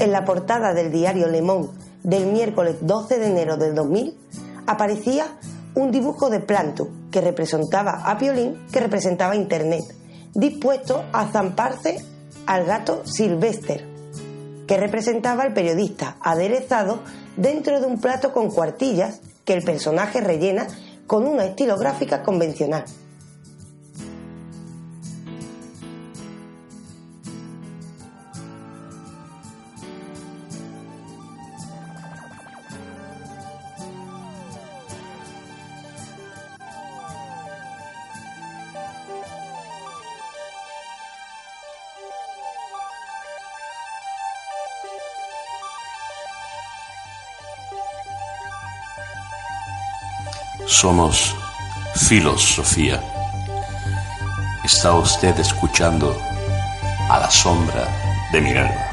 en la portada del diario Le Monde del miércoles 12 de enero del 2000, aparecía un dibujo de Plantu que representaba a Piolín, que representaba Internet, dispuesto a zamparse al gato Sylvester, que representaba al periodista aderezado dentro de un plato con cuartillas que el personaje rellena con una estilográfica convencional. Somos filosofía. Está usted escuchando a la sombra de Minerva.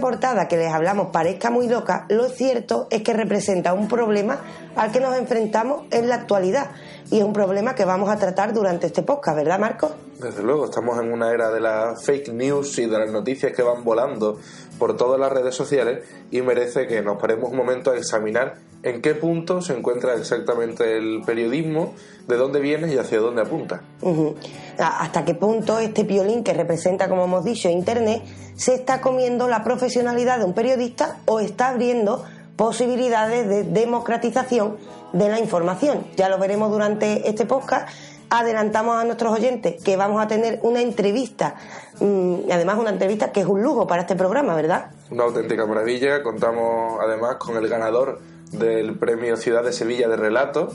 Portada que les hablamos parezca muy loca, lo cierto es que representa un problema al que nos enfrentamos en la actualidad y es un problema que vamos a tratar durante este podcast, ¿verdad, Marco? Desde luego, estamos en una era de las fake news y de las noticias que van volando por todas las redes sociales y merece que nos paremos un momento a examinar en qué punto se encuentra exactamente el periodismo, de dónde viene y hacia dónde apunta. Hasta qué punto este violín que representa, como hemos dicho, Internet, se está comiendo la profesionalidad de un periodista o está abriendo posibilidades de democratización de la información. Ya lo veremos durante este podcast. Adelantamos a nuestros oyentes que vamos a tener una entrevista, mm, y además una entrevista que es un lujo para este programa, ¿verdad? Una auténtica maravilla. Contamos además con el ganador del Premio Ciudad de Sevilla de Relato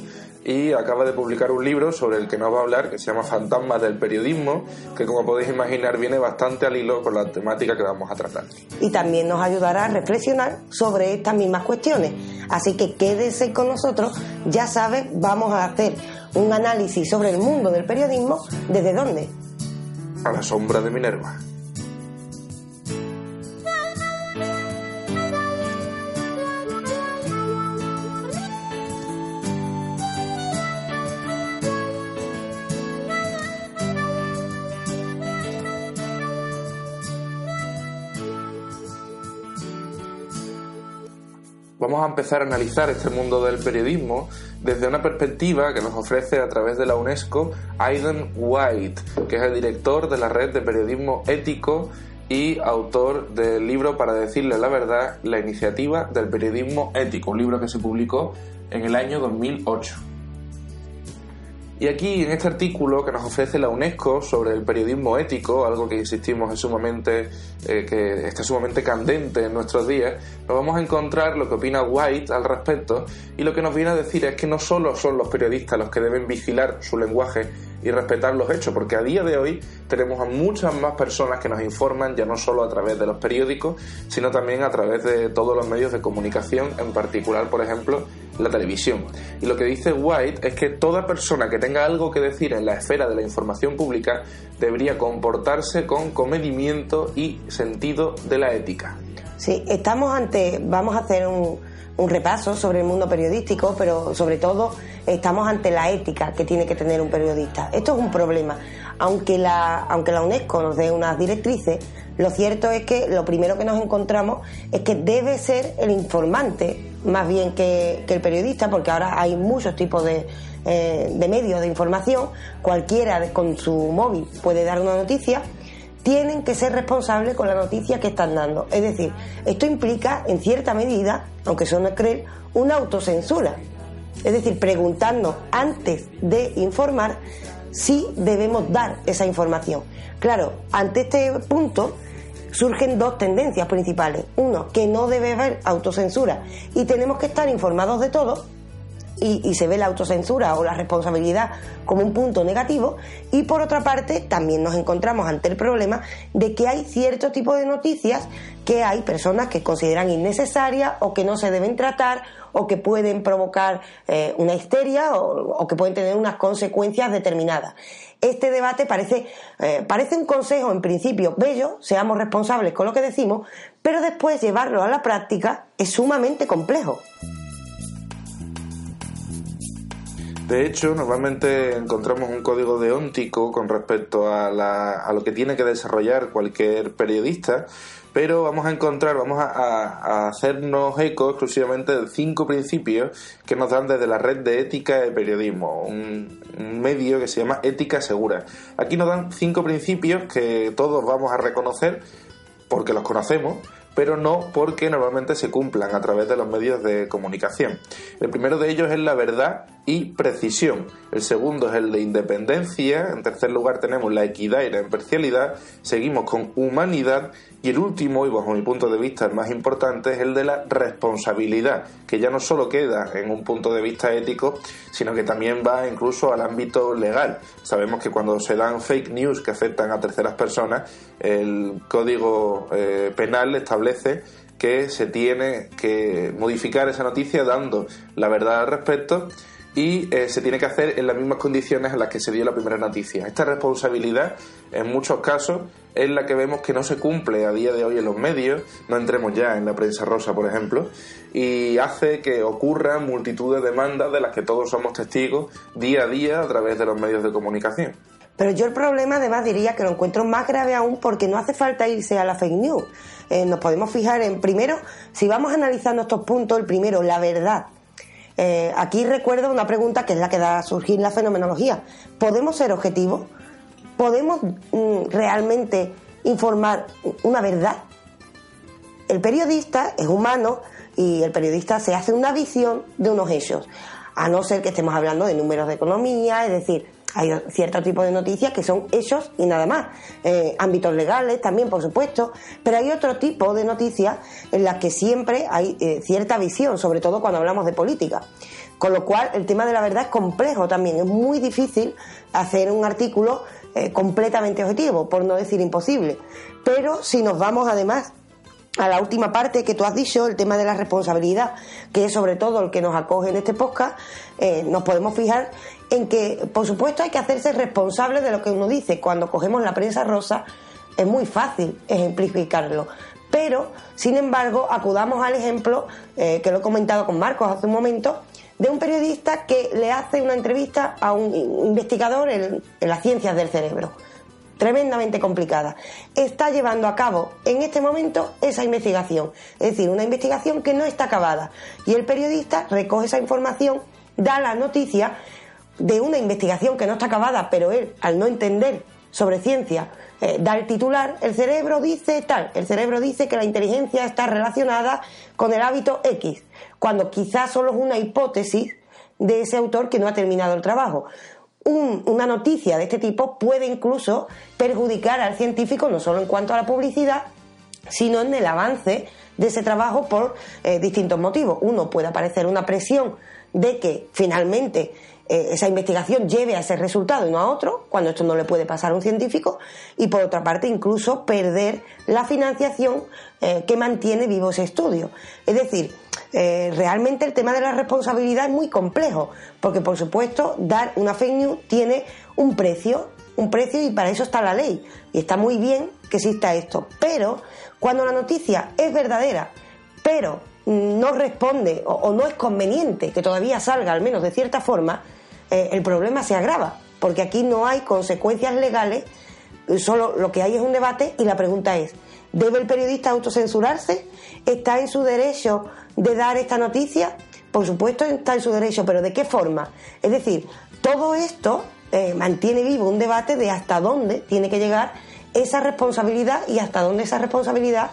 y acaba de publicar un libro sobre el que nos va a hablar que se llama Fantasmas del Periodismo, que como podéis imaginar viene bastante al hilo con la temática que vamos a tratar. Y también nos ayudará a reflexionar sobre estas mismas cuestiones. Así que quédese con nosotros, ya sabes, vamos a hacer un análisis sobre el mundo del periodismo, ¿desde dónde? A la sombra de Minerva. Vamos a empezar a analizar este mundo del periodismo desde una perspectiva que nos ofrece a través de la UNESCO Aidan White, que es el director de la red de periodismo ético y autor del libro Para decirle la verdad, la iniciativa del periodismo ético, un libro que se publicó en el año 2008. Y aquí, en este artículo que nos ofrece la UNESCO sobre el periodismo ético, algo que insistimos es sumamente, eh, que está sumamente candente en nuestros días, nos vamos a encontrar lo que opina White al respecto y lo que nos viene a decir es que no solo son los periodistas los que deben vigilar su lenguaje y respetar los hechos, porque a día de hoy tenemos a muchas más personas que nos informan, ya no solo a través de los periódicos, sino también a través de todos los medios de comunicación, en particular, por ejemplo, la televisión. Y lo que dice White es que toda persona que tenga algo que decir en la esfera de la información pública debería comportarse con comedimiento y sentido de la ética. Sí, estamos ante, vamos a hacer un, un repaso sobre el mundo periodístico, pero sobre todo estamos ante la ética que tiene que tener un periodista. Esto es un problema. Aunque la, aunque la UNESCO nos dé unas directrices, lo cierto es que lo primero que nos encontramos es que debe ser el informante más bien que, el periodista, porque ahora hay muchos tipos de, eh, de medios de información, cualquiera con su móvil puede dar una noticia tienen que ser responsables con la noticia que están dando. Es decir, esto implica, en cierta medida, aunque eso no creer, una autocensura. Es decir, preguntando antes de informar si debemos dar esa información. Claro, ante este punto surgen dos tendencias principales. Uno, que no debe haber autocensura y tenemos que estar informados de todo. Y, se ve la autocensura o la responsabilidad como un punto negativo y por otra parte también nos encontramos ante el problema de que hay cierto tipo de noticias que hay personas que consideran innecesarias o que no se deben tratar o que pueden provocar eh, una histeria o, que pueden tener unas consecuencias determinadas. Este debate parece, eh, parece un consejo en principio bello, seamos responsables con lo que decimos, pero después llevarlo a la práctica es sumamente complejo. De hecho, normalmente encontramos un código deóntico con respecto a, a, lo que tiene que desarrollar cualquier periodista, pero vamos a encontrar, vamos a, hacernos eco exclusivamente de cinco principios que nos dan desde la red de ética de periodismo, un medio que se llama Ética Segura. Aquí nos dan cinco principios que todos vamos a reconocer porque los conocemos, pero no porque normalmente se cumplan a través de los medios de comunicación. El primero de ellos es la verdad y precisión. El segundo es el de independencia. En tercer lugar tenemos la equidad y la imparcialidad. Seguimos con humanidad. Y el último, y bajo mi punto de vista el más importante, es el de la responsabilidad, que ya no solo queda en un punto de vista ético, sino que también va incluso al ámbito legal. Sabemos que cuando se dan fake news que afectan a terceras personas, el código eh, penal establece que se tiene que modificar esa noticia dando la verdad al respecto y eh, se tiene que hacer en las mismas condiciones en las que se dio la primera noticia. Esta responsabilidad, en muchos casos, es la que vemos que no se cumple a día de hoy en los medios, no entremos ya en la prensa rosa, por ejemplo, y hace que ocurran multitud de demandas de las que todos somos testigos día a día a través de los medios de comunicación. Pero yo el problema además diría que lo encuentro más grave aún porque no hace falta irse a la fake news. Eh, nos podemos fijar en, primero, si vamos analizando estos puntos, el primero, la verdad. Eh, aquí recuerdo una pregunta que es la que da a surgir la fenomenología. ¿Podemos ser objetivos? ¿Podemos mm, realmente informar una verdad? El periodista es humano y el periodista se hace una visión de unos hechos, a no ser que estemos hablando de números de economía, es decir, hay cierto tipo de noticias que son hechos y nada más. Eh, ámbitos legales también, por supuesto, pero hay otro tipo de noticias en las que siempre hay eh, cierta visión, sobre todo cuando hablamos de política. Con lo cual, el tema de la verdad es complejo también. Es muy difícil hacer un artículo eh, completamente objetivo, por no decir imposible. Pero si nos vamos además a la última parte que tú has dicho, el tema de la responsabilidad, que es sobre todo el que nos acoge en este podcast, eh, nos podemos fijar en que, por supuesto, hay que hacerse responsable de lo que uno dice. Cuando cogemos la prensa rosa, es muy fácil ejemplificarlo. Pero, sin embargo, acudamos al ejemplo, eh, que lo he comentado con Marcos hace un momento, de un periodista que le hace una entrevista a un investigador en las ciencias del cerebro tremendamente complicada. Está llevando a cabo en este momento esa investigación, es decir, una investigación que no está acabada. Y el periodista recoge esa información, da la noticia de una investigación que no está acabada, pero él, al no entender sobre ciencia, eh, da el titular, el cerebro dice tal, el cerebro dice que la inteligencia está relacionada con el hábito X, cuando quizás solo es una hipótesis de ese autor que no ha terminado el trabajo una noticia de este tipo puede incluso perjudicar al científico no solo en cuanto a la publicidad, sino en el avance de ese trabajo por eh, distintos motivos. Uno puede aparecer una presión de que finalmente eh, esa investigación lleve a ese resultado y no a otro, cuando esto no le puede pasar a un científico, y por otra parte incluso perder la financiación eh, que mantiene vivo ese estudio. Es decir, eh, realmente el tema de la responsabilidad es muy complejo, porque por supuesto dar una fake news tiene un precio, un precio y para eso está la ley. Y está muy bien que exista esto. Pero cuando la noticia es verdadera, pero no responde o, no es conveniente que todavía salga, al menos de cierta forma, eh, el problema se agrava, porque aquí no hay consecuencias legales, solo lo que hay es un debate y la pregunta es, ¿debe el periodista autocensurarse? ¿Está en su derecho de dar esta noticia? Por supuesto está en su derecho, pero ¿de qué forma? Es decir, todo esto eh, mantiene vivo un debate de hasta dónde tiene que llegar esa responsabilidad y hasta dónde esa responsabilidad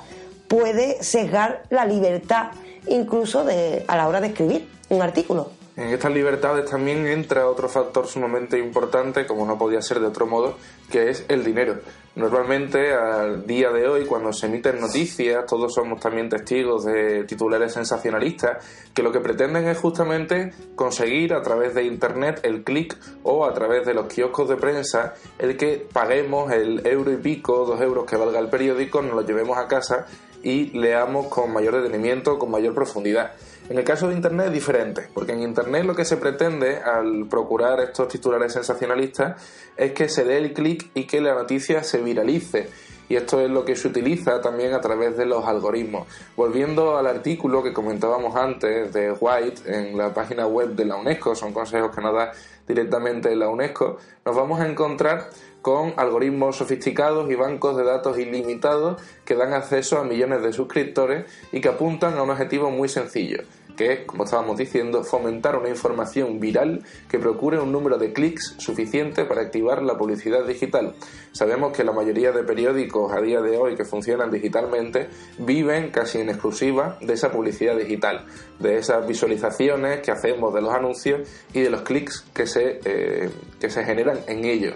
puede sesgar la libertad incluso de, a la hora de escribir un artículo. En estas libertades también entra otro factor sumamente importante, como no podía ser de otro modo, que es el dinero. Normalmente, al día de hoy, cuando se emiten noticias, todos somos también testigos de titulares sensacionalistas que lo que pretenden es justamente conseguir a través de Internet el clic o a través de los kioscos de prensa el que paguemos el euro y pico, dos euros que valga el periódico, nos lo llevemos a casa y leamos con mayor detenimiento, con mayor profundidad. En el caso de Internet es diferente, porque en Internet lo que se pretende al procurar estos titulares sensacionalistas es que se dé el clic y que la noticia se viralice. Y esto es lo que se utiliza también a través de los algoritmos. Volviendo al artículo que comentábamos antes de White en la página web de la UNESCO, son consejos que nos da directamente la UNESCO, nos vamos a encontrar con algoritmos sofisticados y bancos de datos ilimitados que dan acceso a millones de suscriptores y que apuntan a un objetivo muy sencillo, que es, como estábamos diciendo, fomentar una información viral que procure un número de clics suficiente para activar la publicidad digital. Sabemos que la mayoría de periódicos a día de hoy que funcionan digitalmente viven casi en exclusiva de esa publicidad digital, de esas visualizaciones que hacemos de los anuncios y de los clics que se, eh, que se generan en ellos.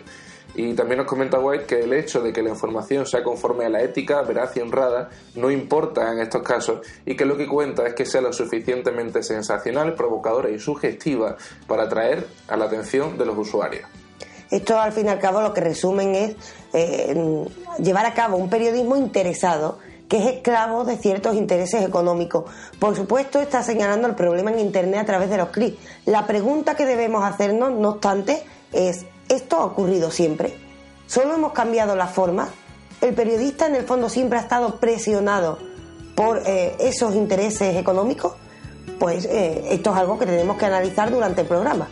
Y también nos comenta White que el hecho de que la información sea conforme a la ética, veraz y honrada no importa en estos casos y que lo que cuenta es que sea lo suficientemente sensacional, provocadora y sugestiva para atraer a la atención de los usuarios. Esto al fin y al cabo lo que resumen es eh, llevar a cabo un periodismo interesado que es esclavo de ciertos intereses económicos. Por supuesto, está señalando el problema en Internet a través de los clics. La pregunta que debemos hacernos, no obstante, es ¿Esto ha ocurrido siempre? ¿Solo hemos cambiado la forma? ¿El periodista en el fondo siempre ha estado presionado por eh, esos intereses económicos? Pues eh, esto es algo que tenemos que analizar durante el programa.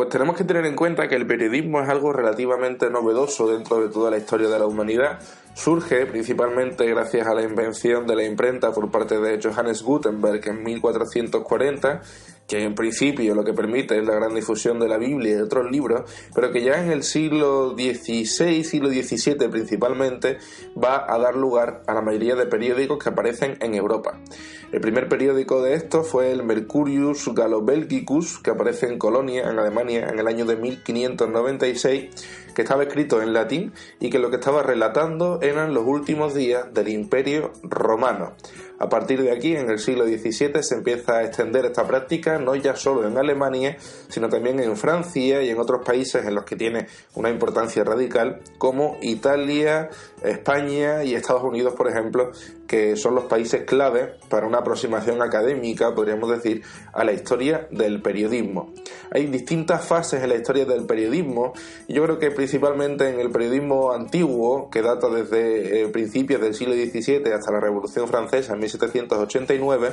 Pues tenemos que tener en cuenta que el periodismo es algo relativamente novedoso dentro de toda la historia de la humanidad. Surge principalmente gracias a la invención de la imprenta por parte de Johannes Gutenberg en 1440 que en principio lo que permite es la gran difusión de la Biblia y de otros libros, pero que ya en el siglo XVI, siglo XVII principalmente, va a dar lugar a la mayoría de periódicos que aparecen en Europa. El primer periódico de estos fue el Mercurius Gallobelgicus, que aparece en Colonia, en Alemania, en el año de 1596, que estaba escrito en latín y que lo que estaba relatando eran los últimos días del Imperio Romano. A partir de aquí, en el siglo XVII, se empieza a extender esta práctica no ya solo en Alemania, sino también en Francia y en otros países en los que tiene una importancia radical, como Italia, España y Estados Unidos, por ejemplo, que son los países clave para una aproximación académica, podríamos decir, a la historia del periodismo. Hay distintas fases en la historia del periodismo y yo creo que principalmente en el periodismo antiguo, que data desde eh, principios del siglo XVII hasta la Revolución Francesa en 1789,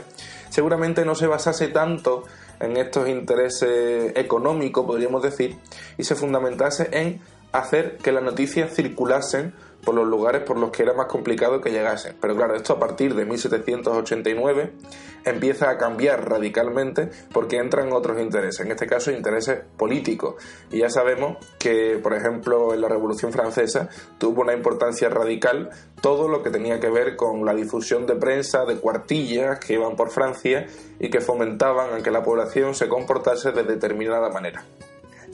seguramente no se basase tanto en estos intereses económicos, podríamos decir, y se fundamentase en hacer que las noticias circulasen por los lugares por los que era más complicado que llegasen. Pero claro, esto a partir de 1789 empieza a cambiar radicalmente porque entran otros intereses, en este caso intereses políticos. Y ya sabemos que, por ejemplo, en la Revolución Francesa tuvo una importancia radical todo lo que tenía que ver con la difusión de prensa, de cuartillas que iban por Francia y que fomentaban a que la población se comportase de determinada manera.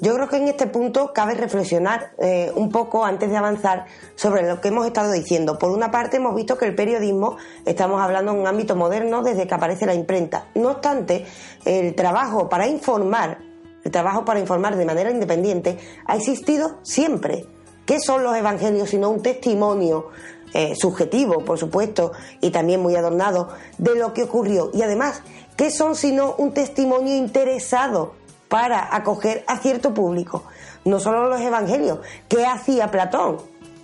Yo creo que en este punto cabe reflexionar eh, un poco antes de avanzar sobre lo que hemos estado diciendo. Por una parte, hemos visto que el periodismo, estamos hablando en un ámbito moderno desde que aparece la imprenta. No obstante, el trabajo para informar, el trabajo para informar de manera independiente, ha existido siempre. ¿Qué son los evangelios sino un testimonio eh, subjetivo, por supuesto, y también muy adornado, de lo que ocurrió? Y además, ¿qué son sino un testimonio interesado para acoger a cierto público. No solo los evangelios. ¿Qué hacía Platón?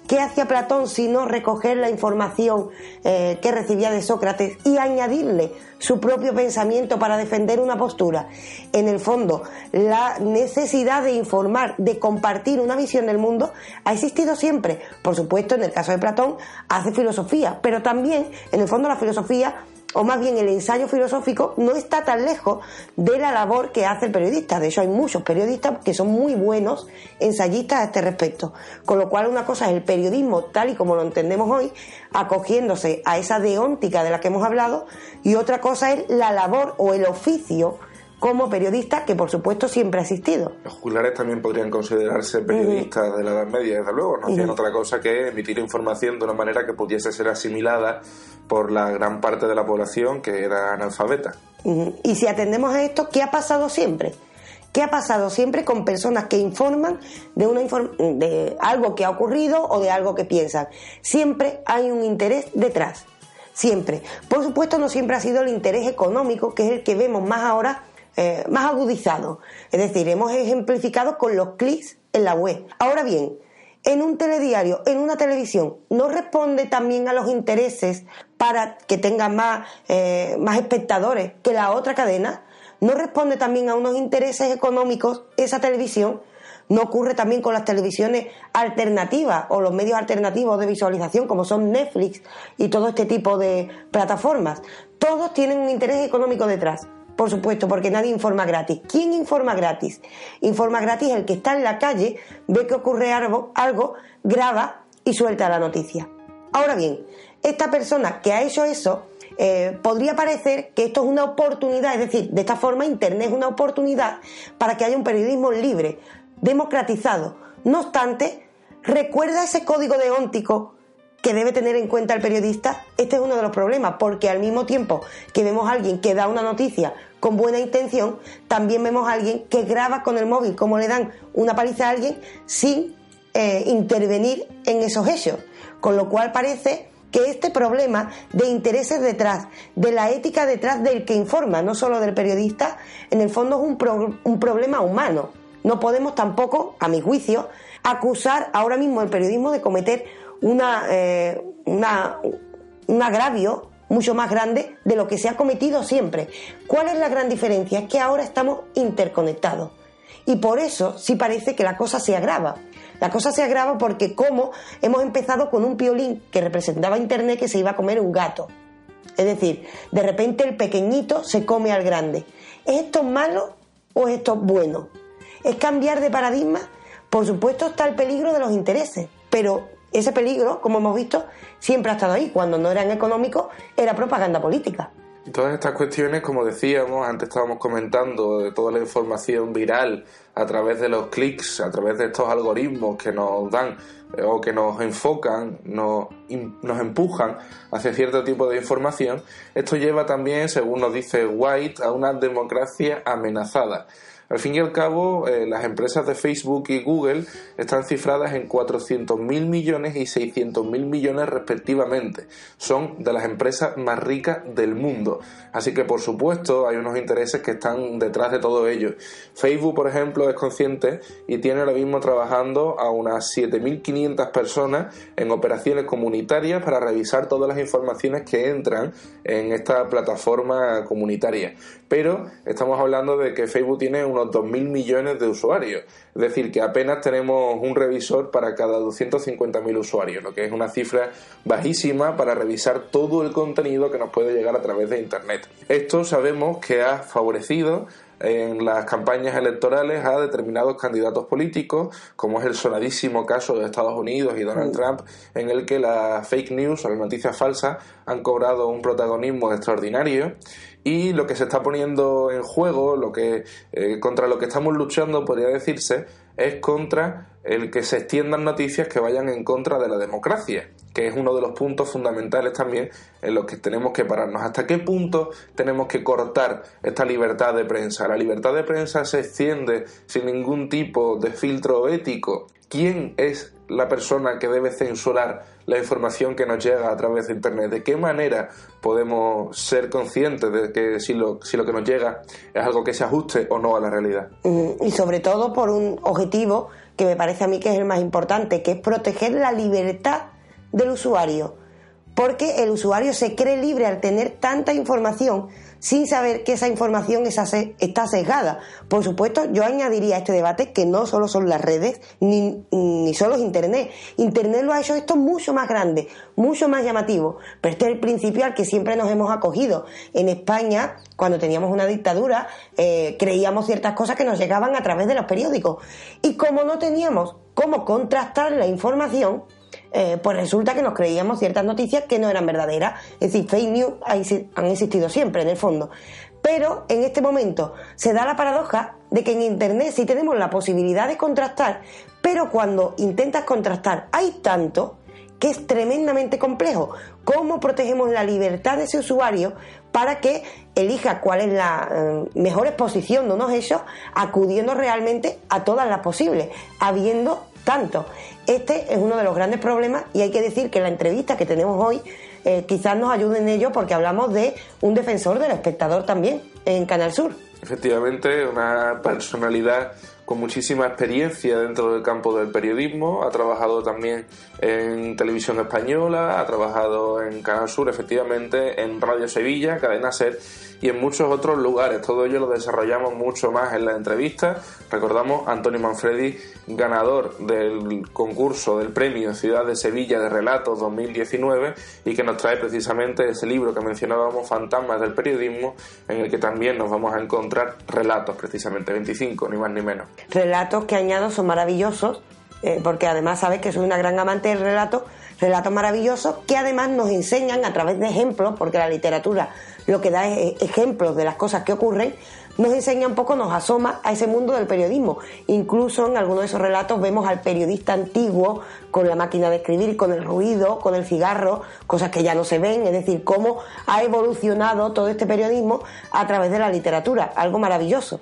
¿Qué hacía Platón sino recoger la información eh, que recibía de Sócrates y añadirle su propio pensamiento para defender una postura? En el fondo, la necesidad de informar, de compartir una visión del mundo, ha existido siempre. Por supuesto, en el caso de Platón, hace filosofía, pero también, en el fondo, la filosofía o más bien el ensayo filosófico, no está tan lejos de la labor que hace el periodista. De hecho, hay muchos periodistas que son muy buenos ensayistas a este respecto. Con lo cual, una cosa es el periodismo tal y como lo entendemos hoy, acogiéndose a esa deóntica de la que hemos hablado, y otra cosa es la labor o el oficio como periodista, que por supuesto siempre ha existido. Los juglares también podrían considerarse periodistas de la Edad Media, desde luego, no hacían otra cosa que emitir información de una manera que pudiese ser asimilada por la gran parte de la población que era analfabeta. Y si atendemos a esto, ¿qué ha pasado siempre? ¿Qué ha pasado siempre con personas que informan de, una de algo que ha ocurrido o de algo que piensan? Siempre hay un interés detrás. Siempre. Por supuesto, no siempre ha sido el interés económico, que es el que vemos más ahora eh, más agudizado. Es decir, hemos ejemplificado con los clics en la web. Ahora bien, en un telediario, en una televisión, ¿no responde también a los intereses para que tenga más, eh, más espectadores que la otra cadena? ¿No responde también a unos intereses económicos esa televisión? ¿No ocurre también con las televisiones alternativas o los medios alternativos de visualización como son Netflix y todo este tipo de plataformas? Todos tienen un interés económico detrás. Por supuesto, porque nadie informa gratis. ¿Quién informa gratis? Informa gratis el que está en la calle, ve que ocurre algo, graba y suelta la noticia. Ahora bien, esta persona que ha hecho eso, eh, podría parecer que esto es una oportunidad, es decir, de esta forma Internet es una oportunidad para que haya un periodismo libre, democratizado. No obstante, recuerda ese código deóntico que debe tener en cuenta el periodista, este es uno de los problemas, porque al mismo tiempo que vemos a alguien que da una noticia con buena intención, también vemos a alguien que graba con el móvil cómo le dan una paliza a alguien sin eh, intervenir en esos hechos. Con lo cual parece que este problema de intereses detrás, de la ética detrás del que informa, no solo del periodista, en el fondo es un, un problema humano. No podemos tampoco, a mi juicio, acusar ahora mismo el periodismo de cometer una, eh, una, un agravio mucho más grande de lo que se ha cometido siempre. ¿Cuál es la gran diferencia? Es que ahora estamos interconectados. Y por eso sí parece que la cosa se agrava. La cosa se agrava porque como hemos empezado con un piolín que representaba Internet que se iba a comer un gato. Es decir, de repente el pequeñito se come al grande. ¿Es esto malo o es esto bueno? ¿Es cambiar de paradigma? Por supuesto está el peligro de los intereses, pero ese peligro, como hemos visto, siempre ha estado ahí. Cuando no eran económicos, era propaganda política. Todas estas cuestiones, como decíamos, antes estábamos comentando de toda la información viral a través de los clics, a través de estos algoritmos que nos dan eh, o que nos enfocan, nos, nos empujan hacia cierto tipo de información, esto lleva también, según nos dice White, a una democracia amenazada. Al fin y al cabo, eh, las empresas de Facebook y Google están cifradas en 400.000 millones y 600.000 millones respectivamente. Son de las empresas más ricas del mundo. Así que, por supuesto, hay unos intereses que están detrás de todo ello. Facebook, por ejemplo, es consciente y tiene ahora mismo trabajando a unas 7.500 personas en operaciones comunitarias para revisar todas las informaciones que entran en esta plataforma comunitaria. Pero estamos hablando de que Facebook tiene unos 2.000 millones de usuarios. Es decir, que apenas tenemos un revisor para cada 250.000 usuarios, lo que es una cifra bajísima para revisar todo el contenido que nos puede llegar a través de Internet. Esto sabemos que ha favorecido en las campañas electorales a determinados candidatos políticos, como es el sonadísimo caso de Estados Unidos y Donald Trump, en el que las fake news o las noticias falsas han cobrado un protagonismo extraordinario y lo que se está poniendo en juego, lo que eh, contra lo que estamos luchando, podría decirse, es contra el que se extiendan noticias que vayan en contra de la democracia, que es uno de los puntos fundamentales también en los que tenemos que pararnos. ¿Hasta qué punto tenemos que cortar esta libertad de prensa? La libertad de prensa se extiende sin ningún tipo de filtro ético. ¿Quién es la persona que debe censurar la información que nos llega a través de Internet? ¿De qué manera podemos ser conscientes de que si lo, si lo que nos llega es algo que se ajuste o no a la realidad? Y sobre todo por un objetivo que me parece a mí que es el más importante, que es proteger la libertad del usuario. Porque el usuario se cree libre al tener tanta información sin saber que esa información está sesgada. Por supuesto, yo añadiría a este debate que no solo son las redes, ni, ni solo es Internet. Internet lo ha hecho esto mucho más grande, mucho más llamativo. Pero este es el principio al que siempre nos hemos acogido. En España, cuando teníamos una dictadura, eh, creíamos ciertas cosas que nos llegaban a través de los periódicos. Y como no teníamos cómo contrastar la información, eh, pues resulta que nos creíamos ciertas noticias que no eran verdaderas. Es decir, fake news han existido siempre, en el fondo. Pero en este momento se da la paradoja de que en Internet sí tenemos la posibilidad de contrastar, pero cuando intentas contrastar hay tanto que es tremendamente complejo. ¿Cómo protegemos la libertad de ese usuario para que elija cuál es la eh, mejor exposición de unos hechos, acudiendo realmente a todas las posibles, habiendo tanto. Este es uno de los grandes problemas y hay que decir que la entrevista que tenemos hoy eh, quizás nos ayude en ello porque hablamos de un defensor del espectador también en Canal Sur. Efectivamente, una personalidad con muchísima experiencia dentro del campo del periodismo, ha trabajado también en televisión española, ha trabajado en Canal Sur, efectivamente, en Radio Sevilla, Cadena Ser y en muchos otros lugares. Todo ello lo desarrollamos mucho más en la entrevista. Recordamos Antonio Manfredi, ganador del concurso del premio Ciudad de Sevilla de Relatos 2019 y que nos trae precisamente ese libro que mencionábamos, Fantasmas del Periodismo, en el que también nos vamos a encontrar relatos, precisamente 25, ni más ni menos. Relatos que añado son maravillosos, eh, porque además sabes que soy una gran amante del relato, relatos maravillosos que además nos enseñan a través de ejemplos, porque la literatura lo que da es ejemplos de las cosas que ocurren, nos enseña un poco, nos asoma a ese mundo del periodismo. Incluso en algunos de esos relatos vemos al periodista antiguo con la máquina de escribir, con el ruido, con el cigarro, cosas que ya no se ven, es decir, cómo ha evolucionado todo este periodismo a través de la literatura, algo maravilloso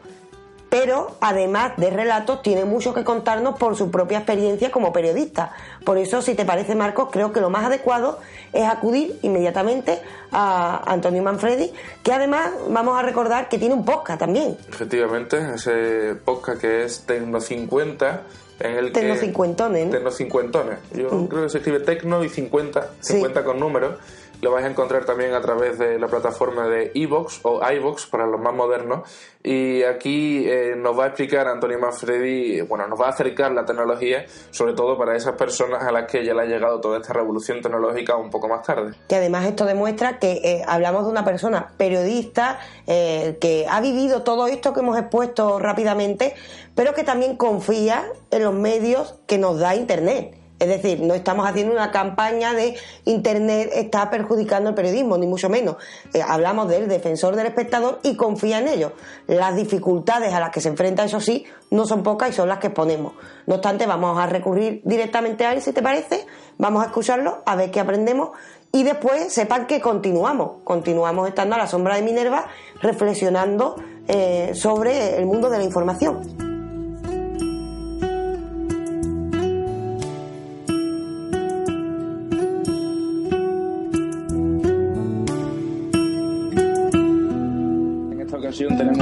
pero además de relatos tiene mucho que contarnos por su propia experiencia como periodista. Por eso, si te parece, Marcos, creo que lo más adecuado es acudir inmediatamente a Antonio Manfredi, que además vamos a recordar que tiene un podcast también. Efectivamente, ese podcast que es Tecno 50 en el Tecno Cincuentones. Tecno Cincuentones. Yo mm. creo que se escribe Tecno y 50, 50 con números lo vais a encontrar también a través de la plataforma de iVox o iVox para los más modernos. Y aquí eh, nos va a explicar Antonio Manfredi, bueno, nos va a acercar la tecnología, sobre todo para esas personas a las que ya le ha llegado toda esta revolución tecnológica un poco más tarde. Que además esto demuestra que eh, hablamos de una persona periodista eh, que ha vivido todo esto que hemos expuesto rápidamente, pero que también confía en los medios que nos da Internet es decir, no estamos haciendo una campaña de Internet está perjudicando el periodismo, ni mucho menos. Eh, hablamos del defensor del espectador y confía en ello. Las dificultades a las que se enfrenta, eso sí, no son pocas y son las que exponemos. No obstante, vamos a recurrir directamente a él, si te parece. Vamos a escucharlo, a ver qué aprendemos y después sepan que continuamos. Continuamos estando a la sombra de Minerva reflexionando eh, sobre el mundo de la información.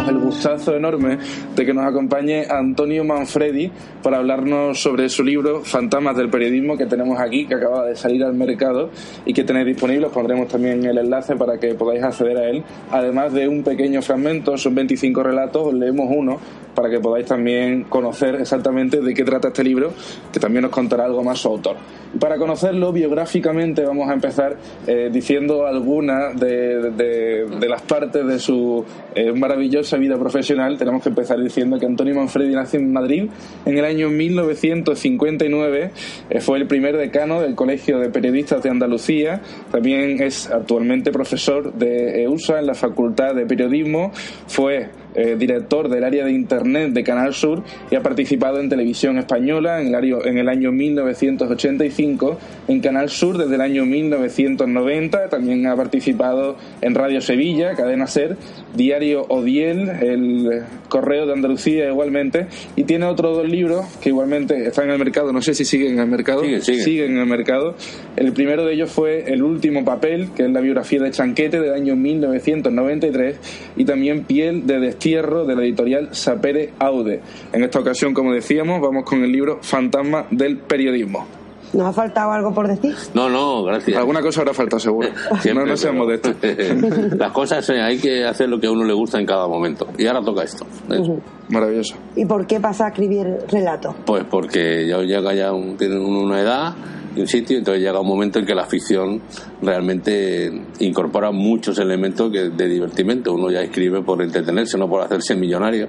Tenemos el gustazo enorme de que nos acompañe Antonio Manfredi para hablarnos sobre su libro Fantasmas del Periodismo que tenemos aquí, que acaba de salir al mercado y que tenéis disponible. Os pondremos también el enlace para que podáis acceder a él. Además de un pequeño fragmento, son 25 relatos, os leemos uno para que podáis también conocer exactamente de qué trata este libro, que también nos contará algo más su autor. Para conocerlo biográficamente vamos a empezar eh, diciendo algunas de, las partes de su eh, maravillosa vida profesional. Tenemos que empezar diciendo que Antonio Manfredi nació en Madrid en el año 1959, eh, fue el primer decano del Colegio de Periodistas de Andalucía, también es actualmente profesor de EUSA en la Facultad de Periodismo, fue eh, director del área de Internet de Canal Sur y ha participado en televisión española en el, año, en el año 1985, en Canal Sur desde el año 1990, también ha participado en Radio Sevilla, Cadena Ser, Diario Odiel, el Correo de Andalucía igualmente, y tiene otros dos libros que igualmente están en el mercado, no sé si siguen en el mercado, siguen en el mercado. El primero de ellos fue El último papel, que es la biografía de Chanquete del año 1993, y también Piel de Destino Fierro de la editorial Sapere Aude. En esta ocasión, como decíamos, vamos con el libro Fantasma del Periodismo. ¿Nos ha faltado algo por decir? No, no, gracias. Alguna cosa habrá faltado, seguro. Siempre, no, no seamos de esto. Las cosas eh, hay que hacer lo que a uno le gusta en cada momento. Y ahora toca esto. Ujú. Maravilloso. ¿Y por qué pasa a escribir relatos? Pues porque ya llega ya un, tiene uno una edad un sitio, entonces llega un momento en que la ficción realmente incorpora muchos elementos de divertimento. Uno ya escribe por entretenerse, no por hacerse millonario.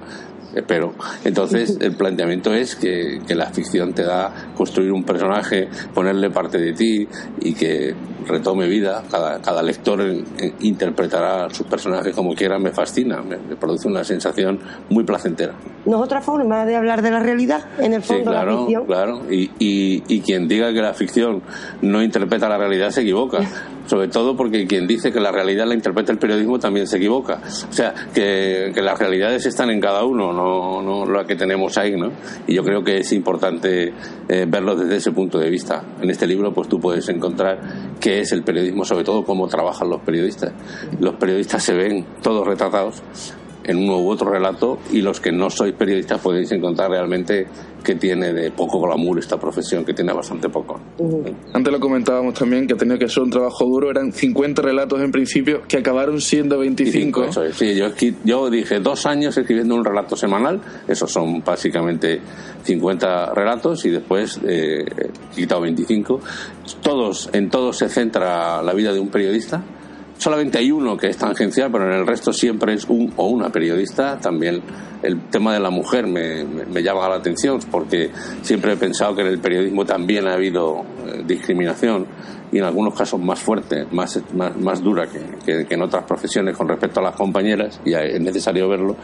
Espero. Entonces, el planteamiento es que, que la ficción te da construir un personaje, ponerle parte de ti y que retome vida. Cada, cada lector eh, interpretará sus personajes como quiera. Me fascina, me, me produce una sensación muy placentera. ¿No es otra forma de hablar de la realidad? En el Sí, fondo, la claro, ficción. claro. Y, y, y quien diga que la ficción no interpreta la realidad se equivoca. Sobre todo porque quien dice que la realidad la interpreta el periodismo también se equivoca. O sea, que, las realidades están en cada uno, no, no la que tenemos ahí, ¿no? Y yo creo que es importante eh, verlo desde ese punto de vista. En este libro, pues tú puedes encontrar qué es el periodismo, sobre todo cómo trabajan los periodistas. Los periodistas se ven todos retratados en uno u otro relato y los que no sois periodistas podéis encontrar realmente que tiene de poco glamour esta profesión, que tiene bastante poco. Antes lo comentábamos también que ha tenido que ser un trabajo duro. Eran 50 relatos en principio que acabaron siendo 25. Eso es. Sí, yo, yo dije dos años escribiendo un relato semanal, esos son básicamente 50 relatos y después eh, he quitado 25. Todos, en todos se centra la vida de un periodista. Solamente hay uno que es tangencial, pero en el resto siempre es un o una periodista. También el tema de la mujer me, llama la atención porque siempre he pensado que en el periodismo también ha habido eh, discriminación y en algunos casos más fuerte, más, más, dura que, que- en otras profesiones con respecto a las compañeras, y es necesario verlo,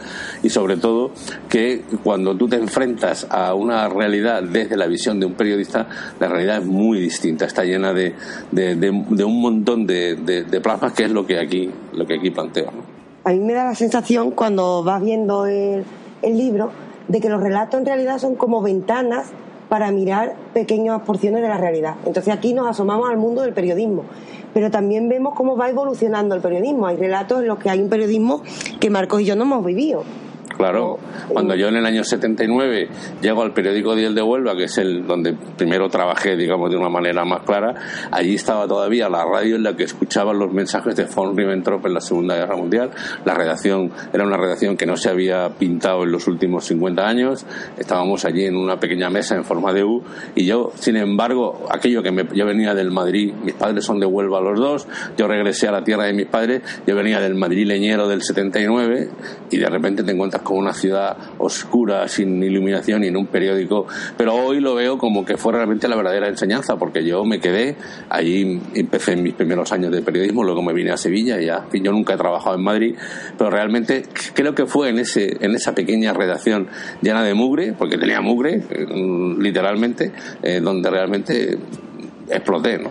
y sobre todo que cuando tú te enfrentas a una realidad desde la visión de un periodista, la realidad es muy distinta, está llena de, de, de- de un montón de, plasmas que es lo que aquí, lo que aquí planteo. A mí me da la sensación, cuando vas viendo el, el libro, de que los relatos en realidad son como ventanas para mirar pequeñas porciones de la realidad. Entonces aquí nos asomamos al mundo del periodismo, pero también vemos cómo va evolucionando el periodismo. Hay relatos en los que hay un periodismo que Marcos y yo no hemos vivido. Claro, cuando yo en el año 79 llego al periódico Diel de Huelva, que es el donde primero trabajé, digamos, de una manera más clara, allí estaba todavía la radio en la que escuchaban los mensajes de von Ribbentrop en la Segunda Guerra Mundial. La redacción era una redacción que no se había pintado en los últimos 50 años. Estábamos allí en una pequeña mesa en forma de U y yo, sin embargo, aquello que me, yo venía del Madrid, mis padres son de Huelva los dos, yo regresé a la tierra de mis padres, yo venía del Madrid leñero del 79 y de repente te encuentras con una ciudad oscura, sin iluminación y en un periódico. Pero hoy lo veo como que fue realmente la verdadera enseñanza, porque yo me quedé, allí empecé mis primeros años de periodismo, luego me vine a Sevilla y ya, yo nunca he trabajado en Madrid, pero realmente creo que fue en, ese, en esa pequeña redacción llena de mugre, porque tenía mugre, eh, literalmente, eh, donde realmente exploté, ¿no?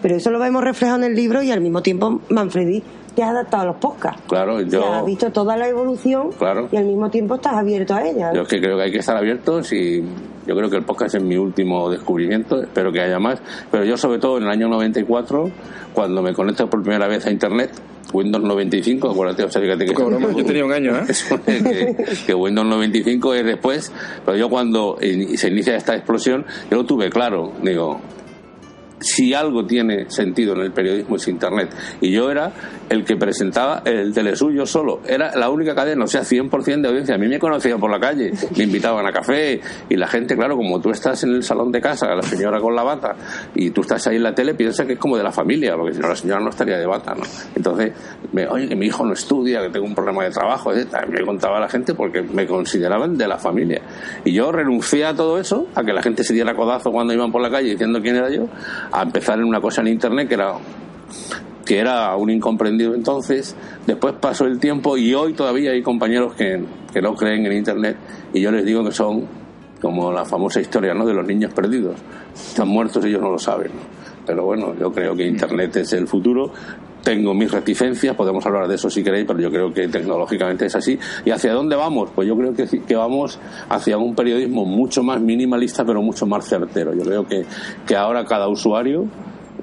Pero eso lo vemos reflejado en el libro y al mismo tiempo Manfredi te has adaptado a los podcasts. Claro, O yo... sea, has visto toda la evolución Claro. y al mismo tiempo estás abierto a ella. Yo es que creo que hay que estar abiertos y yo creo que el podcast es mi último descubrimiento, espero que haya más, pero yo sobre todo en el año 94, cuando me conecto por primera vez a Internet, Windows 95, acuérdate, o sea, fíjate que... Broma, yo tenía un año, ¿eh? Que, que Windows 95 es después, pero yo cuando se inicia esta explosión, yo lo tuve claro, digo, si algo tiene sentido en el periodismo es Internet. Y yo era el que presentaba el telesuyo solo. Era la única cadena, o sea, 100% de audiencia. A mí me conocían por la calle, me invitaban a café y la gente, claro, como tú estás en el salón de casa, la señora con la bata, y tú estás ahí en la tele, piensa que es como de la familia, porque si no la señora no estaría de bata, ¿no? Entonces, me, oye, que mi hijo no estudia, que tengo un problema de trabajo, etc. Me contaba la gente porque me consideraban de la familia. Y yo renuncié a todo eso, a que la gente se diera codazo cuando iban por la calle diciendo quién era yo, a empezar en una cosa en internet que era que era un incomprendido entonces, después pasó el tiempo y hoy todavía hay compañeros que, que no creen en Internet y yo les digo que son como la famosa historia ¿no? de los niños perdidos. Están muertos y ellos no lo saben. Pero bueno, yo creo que Internet es el futuro. Tengo mis reticencias, podemos hablar de eso si queréis, pero yo creo que tecnológicamente es así. ¿Y hacia dónde vamos? Pues yo creo que, que vamos hacia un periodismo mucho más minimalista, pero mucho más certero. Yo creo que, que ahora cada usuario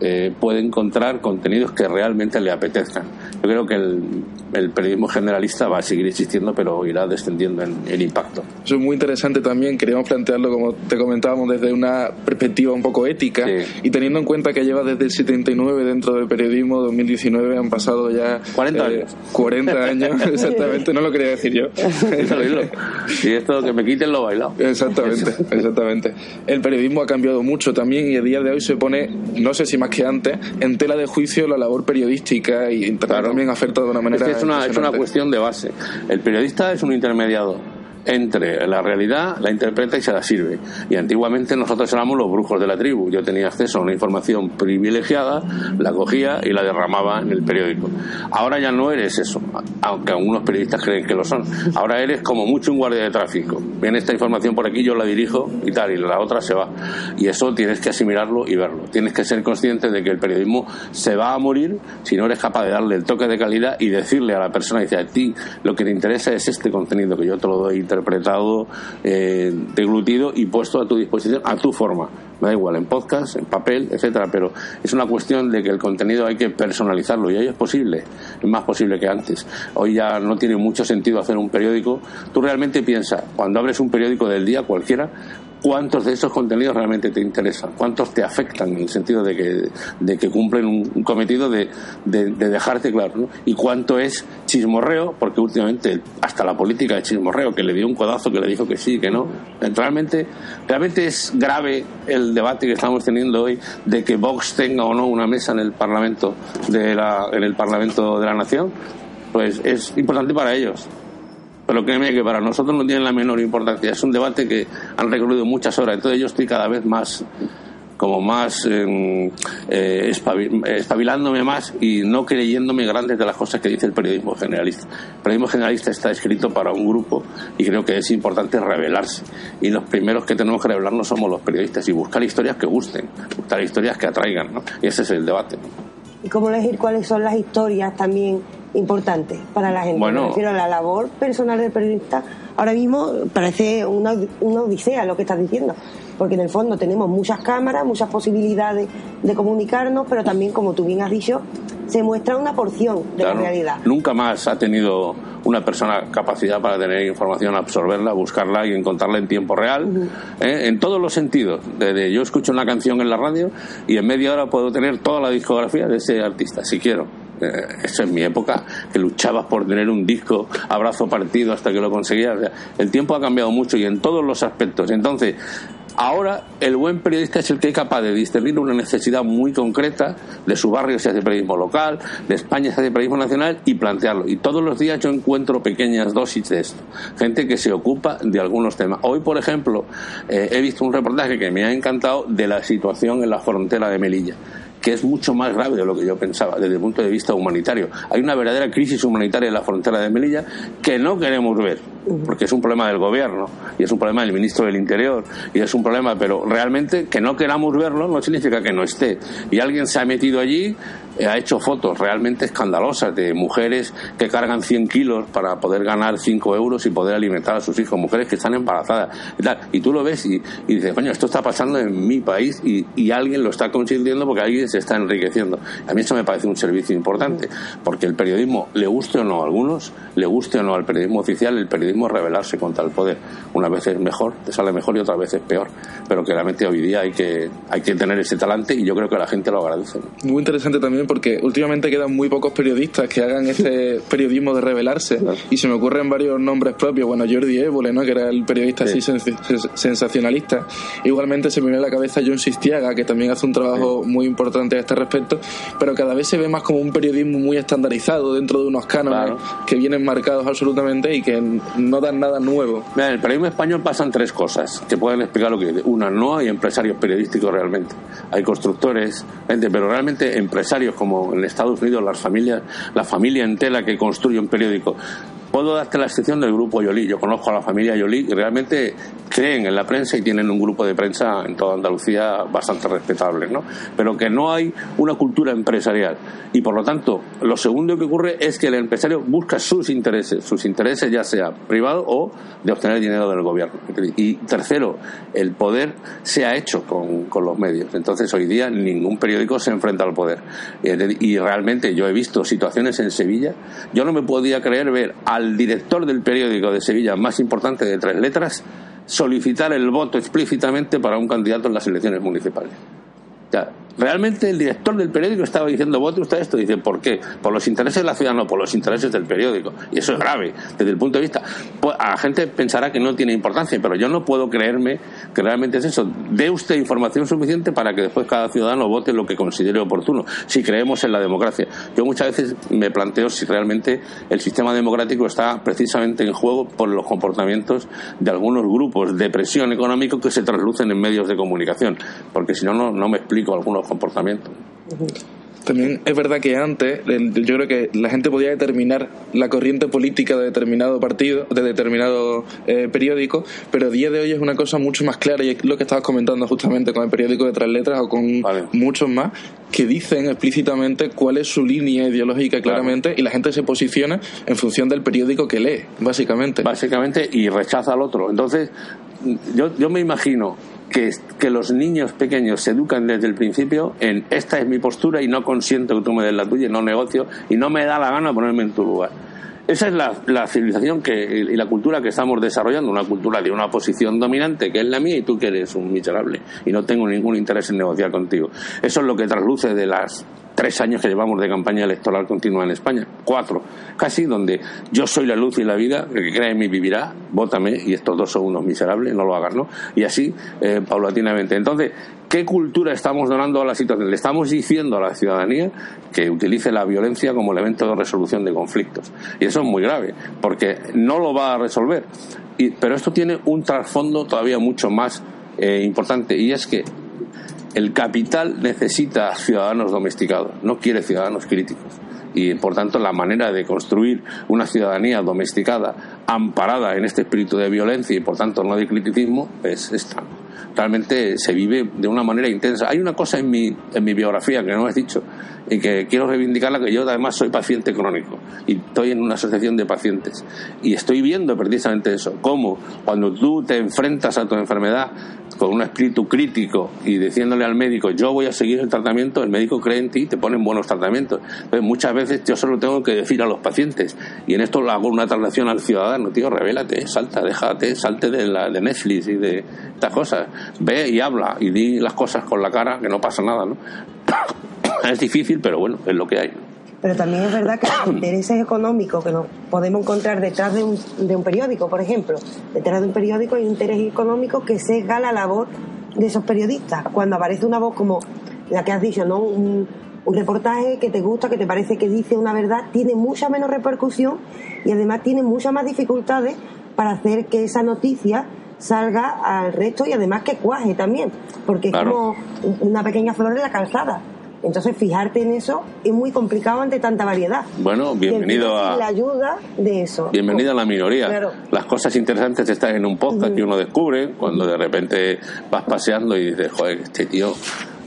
eh, puede encontrar contenidos que realmente le apetezcan. Yo creo que el, el periodismo generalista va a seguir existiendo, pero irá descendiendo en, impacto. Eso es muy interesante también. Queríamos plantearlo, como te comentábamos, desde una perspectiva un poco ética y teniendo en cuenta que lleva desde el 79 dentro del periodismo, 2019 han pasado ya 40 eh, años. 40 años, exactamente, no lo quería decir yo. y esto que me quiten lo bailado. Exactamente, exactamente. El periodismo ha cambiado mucho también y a día de hoy se pone, no sé si más que antes, en tela de juicio la labor periodística y también afecta de una manera. Es, es una, es una cuestión de base. El periodista es un intermediado entre la realidad, la interpreta y se la sirve. Y antiguamente nosotros éramos los brujos de la tribu. Yo tenía acceso a una información privilegiada, la cogía y la derramaba en el periódico. Ahora ya no eres eso, aunque algunos periodistas creen que lo son. Ahora eres como mucho un guardia de tráfico. Viene esta información por aquí, yo la dirijo y tal, y la otra se va. Y eso tienes que asimilarlo y verlo. Tienes que ser consciente de que el periodismo se va a morir si no eres capaz de darle el toque de calidad y decirle a la persona, dice, a ti lo que te interesa es este contenido que yo te lo doy interpretado, eh, deglutido y puesto a tu disposición, a tu forma. Me da igual, en podcast, en papel, etcétera, pero es una cuestión de que el contenido hay que personalizarlo y hoy es posible, es más posible que antes. Hoy ya no tiene mucho sentido hacer un periódico. Tú realmente piensas, cuando abres un periódico del día cualquiera, cuántos de esos contenidos realmente te interesan, cuántos te afectan en el sentido de que, de que cumplen un, cometido de, de, dejarte claro, ¿no? y cuánto es chismorreo, porque últimamente hasta la política de chismorreo, que le dio un codazo, que le dijo que sí, que no, realmente, realmente es grave el debate que estamos teniendo hoy de que Vox tenga o no una mesa en el Parlamento de la, en el Parlamento de la Nación, pues es importante para ellos pero créeme que para nosotros no tiene la menor importancia. Es un debate que han recorrido muchas horas, entonces yo estoy cada vez más como más em, eh, espabilándome más y no creyéndome grandes de las cosas que dice el periodismo generalista. El periodismo generalista está escrito para un grupo y creo que es importante revelarse. Y los primeros que tenemos que revelarnos somos los periodistas y buscar historias que gusten, buscar historias que atraigan. ¿no? Ese es el debate. ¿Y cómo elegir cuáles son las historias también importante para la gente. Bueno, Me refiero a la labor personal del periodista. Ahora mismo parece una, una odisea lo que estás diciendo, porque en el fondo tenemos muchas cámaras, muchas posibilidades de comunicarnos, pero también, como tú bien has dicho, se muestra una porción de la realidad. Nunca más ha tenido una persona capacidad para tener información, absorberla, buscarla y encontrarla en tiempo real, ¿eh? en todos los sentidos. Desde yo escucho una canción en la radio y en media hora puedo tener toda la discografía de ese artista, si quiero. Eh, esa es mi época, que luchabas por tener un disco abrazo partido hasta que lo conseguías. el tiempo ha cambiado mucho y en todos los aspectos. Entonces, Ahora, el buen periodista es el que es capaz de discernir una necesidad muy concreta de su barrio, si hace periodismo local, de España, si hace periodismo nacional, y plantearlo. Y todos los días yo encuentro pequeñas dosis de esto. Gente que se ocupa de algunos temas. Hoy, por ejemplo, eh, he visto un reportaje que me ha encantado de la situación en la frontera de Melilla que es mucho más grave de lo que yo pensaba desde el punto de vista humanitario. Hay una verdadera crisis humanitaria en la frontera de Melilla que no queremos ver, porque es un problema del gobierno y es un problema del ministro del Interior y es un problema, pero realmente que no queramos verlo no significa que no esté. Y alguien se ha metido allí eh, ha hecho fotos realmente escandalosas de mujeres que cargan 100 kilos para poder ganar 5 euros y poder alimentar a sus hijos, mujeres que están embarazadas y tal. Y tú lo ves y, dices, coño, esto está pasando en mi país y, y, alguien lo está consintiendo porque alguien se está enriqueciendo. A mí eso me parece un servicio importante, porque el periodismo, le guste o no a algunos, le guste o no al periodismo oficial, el periodismo es rebelarse contra el poder. Una vez es mejor, te sale mejor y otra vez es peor. Pero que realmente hoy día hay que, hay que tener ese talante y yo creo que la gente lo agradece. Muy interesante también porque últimamente quedan muy pocos periodistas que hagan este periodismo de revelarse y se me ocurren varios nombres propios. Bueno, Jordi Évole, ¿no? que era el periodista así sensacionalista. Igualmente se me viene a la cabeza John Sistiaga, que también hace un trabajo muy importante a este respecto, pero cada vez se ve más como un periodismo muy estandarizado dentro de unos cánones que vienen marcados absolutamente y que no dan nada nuevo. en el periodismo español pasan tres cosas que pueden explicar lo que dice. Una, no hay empresarios periodísticos realmente. Hay constructores, gente, pero realmente empresarios como en Estados Unidos las familias, la familia entera que construye un periódico puedo darte la excepción del grupo Yolí. Yo conozco a la familia Yolí y realmente creen en la prensa y tienen un grupo de prensa en toda Andalucía bastante respetable, ¿no? Pero que no hay una cultura empresarial. Y por lo tanto, lo segundo que ocurre es que el empresario busca sus intereses, sus intereses ya sea privado o de obtener dinero del gobierno. Y tercero, el poder se ha hecho con, con los medios. Entonces, hoy día ningún periódico se enfrenta al poder. Y realmente yo he visto situaciones en Sevilla. Yo no me podía creer ver al director del periódico de Sevilla más importante de tres letras solicitar el voto explícitamente para un candidato en las elecciones municipales. Realmente el director del periódico estaba diciendo vote usted esto. Dice, ¿por qué? Por los intereses de la ciudad, no por los intereses del periódico. Y eso es grave desde el punto de vista. Pues, a la gente pensará que no tiene importancia, pero yo no puedo creerme que realmente es eso. Dé usted información suficiente para que después cada ciudadano vote lo que considere oportuno, si creemos en la democracia. Yo muchas veces me planteo si realmente el sistema democrático está precisamente en juego por los comportamientos de algunos grupos de presión económico que se traslucen en medios de comunicación, porque si no, no me explico algunos comportamiento. También es verdad que antes yo creo que la gente podía determinar la corriente política de determinado partido, de determinado eh, periódico, pero a día de hoy es una cosa mucho más clara y es lo que estabas comentando justamente con el periódico de tres letras o con muchos más que dicen explícitamente cuál es su línea ideológica claramente y la gente se posiciona en función del periódico que lee, básicamente. Básicamente y rechaza al otro. Entonces yo, yo me imagino que, que, los niños pequeños se educan desde el principio en esta es mi postura y no consiento que tú me des la tuya no negocio y no me da la gana ponerme en tu lugar. Esa es la, la, civilización que, y la cultura que estamos desarrollando, una cultura de una posición dominante que es la mía y tú que eres un miserable y no tengo ningún interés en negociar contigo. Eso es lo que trasluce de las tres años que llevamos de campaña electoral continua en España, cuatro, casi, donde yo soy la luz y la vida, el que cree en mí vivirá, vótame, y estos dos son unos miserables, no lo hagas, ¿no? Y así, eh, paulatinamente. Entonces, ¿qué cultura estamos donando a la situación? Le estamos diciendo a la ciudadanía que utilice la violencia como elemento de resolución de conflictos. Y eso es muy grave, porque no lo va a resolver. Y, pero esto tiene un trasfondo todavía mucho más eh, importante, y es que el capital necesita ciudadanos domesticados, no quiere ciudadanos críticos. Y por tanto, la manera de construir una ciudadanía domesticada, amparada en este espíritu de violencia y por tanto no de criticismo, es esta. Realmente se vive de una manera intensa. Hay una cosa en mi, en mi biografía que no he dicho y que quiero reivindicarla, que yo además soy paciente crónico y estoy en una asociación de pacientes. Y estoy viendo precisamente eso, cómo cuando tú te enfrentas a tu enfermedad con un espíritu crítico y diciéndole al médico, yo voy a seguir el tratamiento, el médico cree en ti y te ponen buenos tratamientos. Entonces, muchas veces yo solo tengo que decir a los pacientes, y en esto lo hago una traslación al ciudadano, tío, revélate, salta, déjate, salte de, la, de Netflix y de estas cosas. Ve y habla y di las cosas con la cara, que no pasa nada, ¿no? Es difícil, pero bueno, es lo que hay. Pero también es verdad que los intereses económicos que nos podemos encontrar detrás de un, de un periódico, por ejemplo, detrás de un periódico hay un interés económico que sesga la labor de esos periodistas. Cuando aparece una voz como la que has dicho, ¿no? Un, un reportaje que te gusta, que te parece que dice una verdad, tiene mucha menos repercusión y además tiene muchas más dificultades para hacer que esa noticia salga al resto y además que cuaje también, porque es como una pequeña flor de la calzada. Entonces, fijarte en eso es muy complicado ante tanta variedad. Bueno, bienvenido a. La ayuda de eso. Bienvenido a la minoría. Las cosas interesantes están en un podcast que uno descubre cuando de repente vas paseando y dices, joder, este tío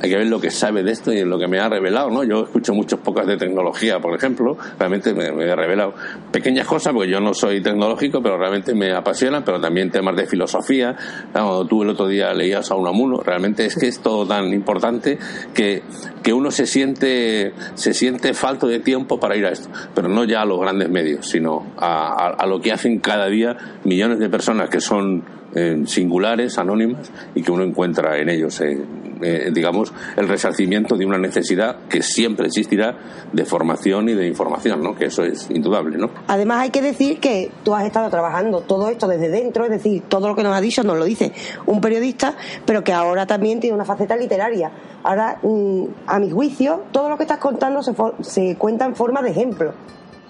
hay que ver lo que sabe de esto y lo que me ha revelado, ¿no? Yo escucho muchos pocas de tecnología, por ejemplo, realmente me, me, he revelado pequeñas cosas, porque yo no soy tecnológico, pero realmente me apasionan, pero también temas de filosofía. Cuando tú el otro día leías a Unamuno, realmente es que es todo tan importante que, que uno se siente, se siente falto de tiempo para ir a esto, pero no ya a los grandes medios, sino a, a lo que hacen cada día millones de personas que son eh, singulares, anónimas, y que uno encuentra en ellos, eh, eh, digamos, el resarcimiento de una necesidad que siempre existirá de formación y de información, ¿no? Que eso es indudable, ¿no? Además hay que decir que tú has estado trabajando todo esto desde dentro, es decir, todo lo que nos ha dicho nos lo dice un periodista, pero que ahora también tiene una faceta literaria. Ahora, mm, a mi juicio, todo lo que estás contando se, se cuenta en forma de ejemplo.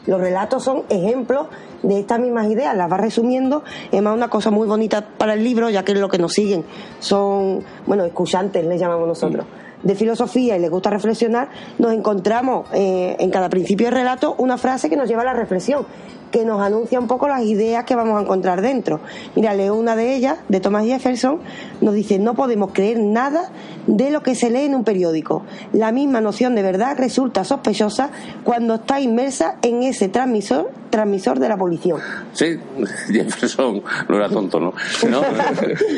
Los relatos son ejemplos de estas mismas ideas, las va resumiendo. Es más una cosa muy bonita para el libro, ya que lo que nos siguen son, bueno, escuchantes, le llamamos nosotros. de filosofía y les gusta reflexionar, nos encontramos eh, en cada principio de relato una frase que nos lleva a la reflexión que nos anuncia un poco las ideas que vamos a encontrar dentro. Mira, leo una de ellas, de Thomas Jefferson, nos dice, no podemos creer nada de lo que se lee en un periódico. La misma noción de verdad resulta sospechosa cuando está inmersa en ese transmisor transmisor de la abolición. Sí, Jefferson no era tonto, ¿no?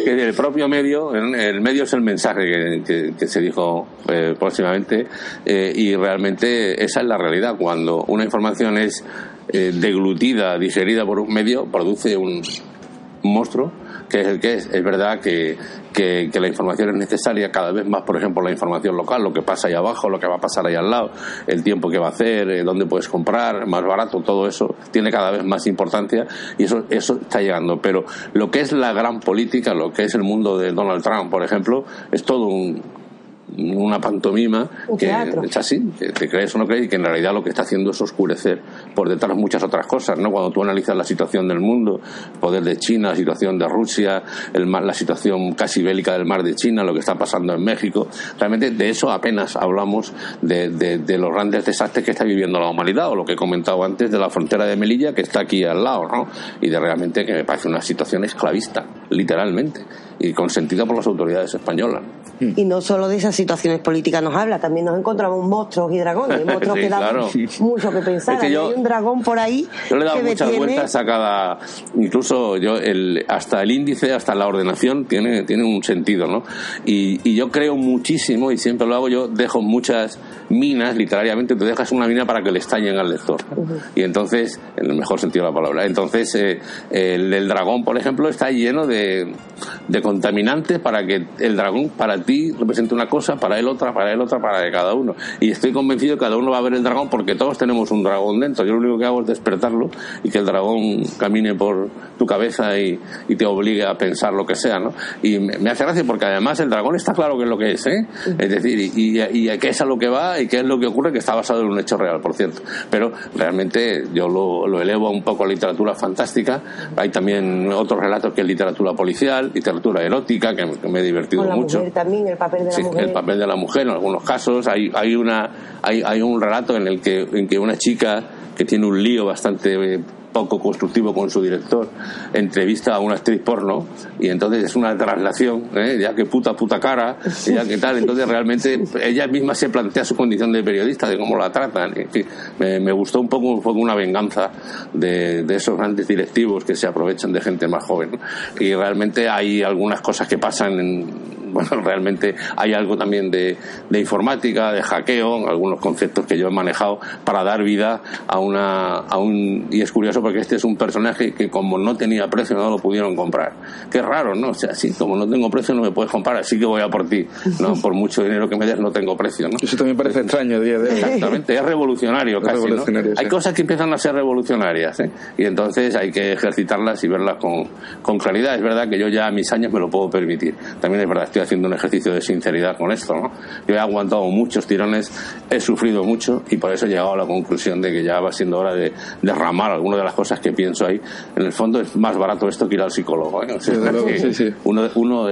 que el propio medio, el medio es el mensaje que, se dijo eh, próximamente eh, y realmente esa es la realidad. Cuando una información es eh, deglutida, digerida por un medio, produce un monstruo que es el que es. Es verdad que, que, la información es necesaria cada vez más, por ejemplo, la información local, lo que pasa ahí abajo, lo que va a pasar ahí al lado, el tiempo que va a hacer, eh, dónde puedes comprar, más barato, todo eso tiene cada vez más importancia y eso, eso está llegando. Pero lo que es la gran política, lo que es el mundo de Donald Trump, por ejemplo, es todo un una pantomima que es así, que te crees o no crees y que en realidad lo que está haciendo es oscurecer por detrás muchas otras cosas, ¿no? Cuando tú analizas la situación del mundo, el poder de China, la situación de Rusia, el la situación casi bélica del mar de China, lo que está pasando en México, realmente de eso apenas hablamos de, de, los grandes desastres que está viviendo la humanidad o lo que he comentado antes de la frontera de Melilla que está aquí al lado, ¿no? Y de realmente que me parece una situación esclavista, literalmente, y consentida por las autoridades españolas. Y no solo de esas situaciones políticas nos habla, también nos encontramos monstruos y dragones, monstruos que dan mucho que pensar. hay un dragón por ahí. Yo le he dado muchas vueltas a cada. Incluso yo, el, hasta el índice, hasta la ordenación, tiene, tiene un sentido, ¿no? Y, y yo creo muchísimo, y siempre lo hago, yo dejo muchas minas, literariamente, te dejas una mina para que le estallen al lector. Y entonces, en el mejor sentido de la palabra, entonces eh, el, el, dragón, por ejemplo, está lleno de, de contaminantes para que el dragón, para ti representa una cosa, para él otra, para él otra, para cada uno. Y estoy convencido que cada uno va a ver el dragón porque todos tenemos un dragón dentro. Yo lo único que hago es despertarlo y que el dragón camine por tu cabeza y, te obligue a pensar lo que sea, ¿no? Y me, hace gracia porque además el dragón está claro que es lo que es, ¿eh? Es decir, y, y, y que es a lo que va y qué es lo que ocurre, que está basado en un hecho real, por cierto. Pero realmente yo lo, lo elevo un poco a literatura fantástica. Hay también otros relatos que es literatura policial, literatura erótica, que, me he divertido mucho el papel de la mujer. El papel de la mujer en algunos casos. Hay, hay, una, hay, hay un relato en el que, en que una chica que tiene un lío bastante eh, poco constructivo con su director, entrevista a una actriz porno y entonces es una traslación, ¿eh? ya que puta, puta cara, ya que tal, entonces realmente ella misma se plantea su condición de periodista, de cómo la tratan. Me, me, gustó un poco, un poco una venganza de, de, esos grandes directivos que se aprovechan de gente más joven. Y realmente hay algunas cosas que pasan en, bueno, realmente hay algo también de, de, informática, de hackeo, algunos conceptos que yo he manejado para dar vida a una, a un, y es curioso porque este es un personaje que como no tenía precio no lo pudieron comprar. Qué raro, ¿no? O sea, sí, como no tengo precio no me puedes comprar, así que voy a por ti, ¿no? Por mucho dinero que me des no tengo precio, ¿no? Eso también parece extraño día de hoy. Exactamente, es revolucionario casi, ¿no? Hay cosas que empiezan a ser revolucionarias, ¿eh? Y entonces hay que ejercitarlas y verlas con, con claridad. Es verdad que yo ya a mis años me lo puedo permitir. También es verdad, estoy haciendo un ejercicio de sinceridad con esto, ¿no? Yo he aguantado muchos tirones, he sufrido mucho y por eso he llegado a la conclusión de que ya va siendo hora de derramar algunas de las cosas que pienso ahí. En el fondo es más barato esto que ir al psicólogo, ¿eh? Uno, uno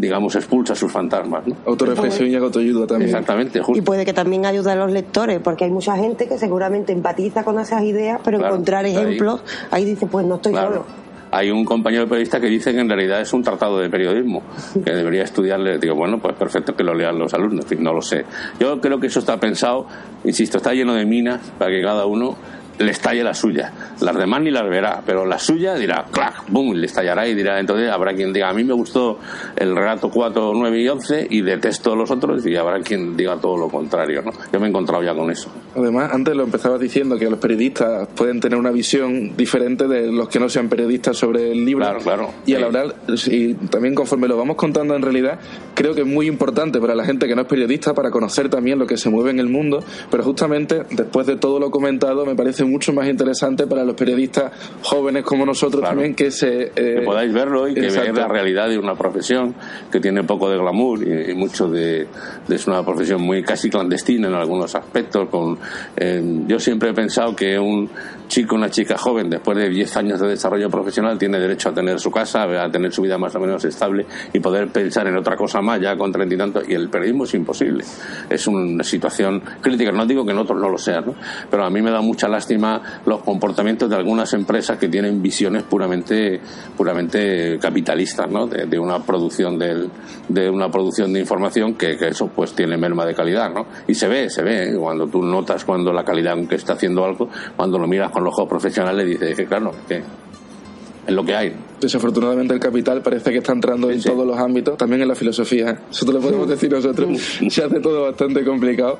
digamos, expulsa sus fantasmas. ¿no? Autoreflexión y autoayuda también. Exactamente, Y puede que también ayude a los lectores, porque hay mucha gente que seguramente empatiza con esas ideas, pero encontrar ejemplos, ahí dice, pues no estoy solo hay un compañero periodista que dice que en realidad es un tratado de periodismo, que debería estudiarle. Digo, bueno, pues perfecto que lo lean los alumnos, en fin, no lo sé. Yo creo que eso está pensado, insisto, está lleno de minas para que cada uno le estalle la suya. Las demás ni las verá, pero la suya dirá, clac, boom, le estallará y dirá, entonces habrá quien diga, a mí me gustó el relato 4, 9 y 11 y detesto los otros y habrá quien diga todo lo contrario, ¿no? Yo me he encontrado ya con eso. Además, antes lo empezabas diciendo que los periodistas pueden tener una visión diferente de los que no sean periodistas sobre el libro. Claro, claro. Y al hablar, y también conforme lo vamos contando en realidad, creo que es muy importante para la gente que no es periodista para conocer también lo que se mueve en el mundo, pero justamente después de todo lo comentado me parece mucho más interesante para los periodistas jóvenes como nosotros también que se... Eh, que podáis verlo y que veáis la realidad de una profesión que tiene poco de glamour y, mucho de, Es una profesión muy casi clandestina en algunos aspectos. Con, eh, yo siempre he pensado que un chico, una chica joven, después de 10 años de desarrollo profesional, tiene derecho a tener su casa, a tener su vida más o menos estable y poder pensar en otra cosa más ya con treinta y tantos. Y el periodismo es imposible. Es una situación crítica. No digo que en otros no lo sean, ¿no? pero a mí me da mucha lástima los comportamientos de algunas empresas que tienen visiones puramente, puramente capitalistas, ¿no? De, una producción de una producción de información que, eso pues tiene merma de calidad, ¿no? Y se ve, se ve, ¿eh? cuando tú notas cuando la calidad aunque está haciendo algo, cuando lo miras con los ojos profesionales dice que claro, que es lo que hay. Desafortunadamente el capital parece que está entrando en todos los ámbitos, también en la filosofía. Eso te lo podemos decir nosotros. Se hace todo bastante complicado.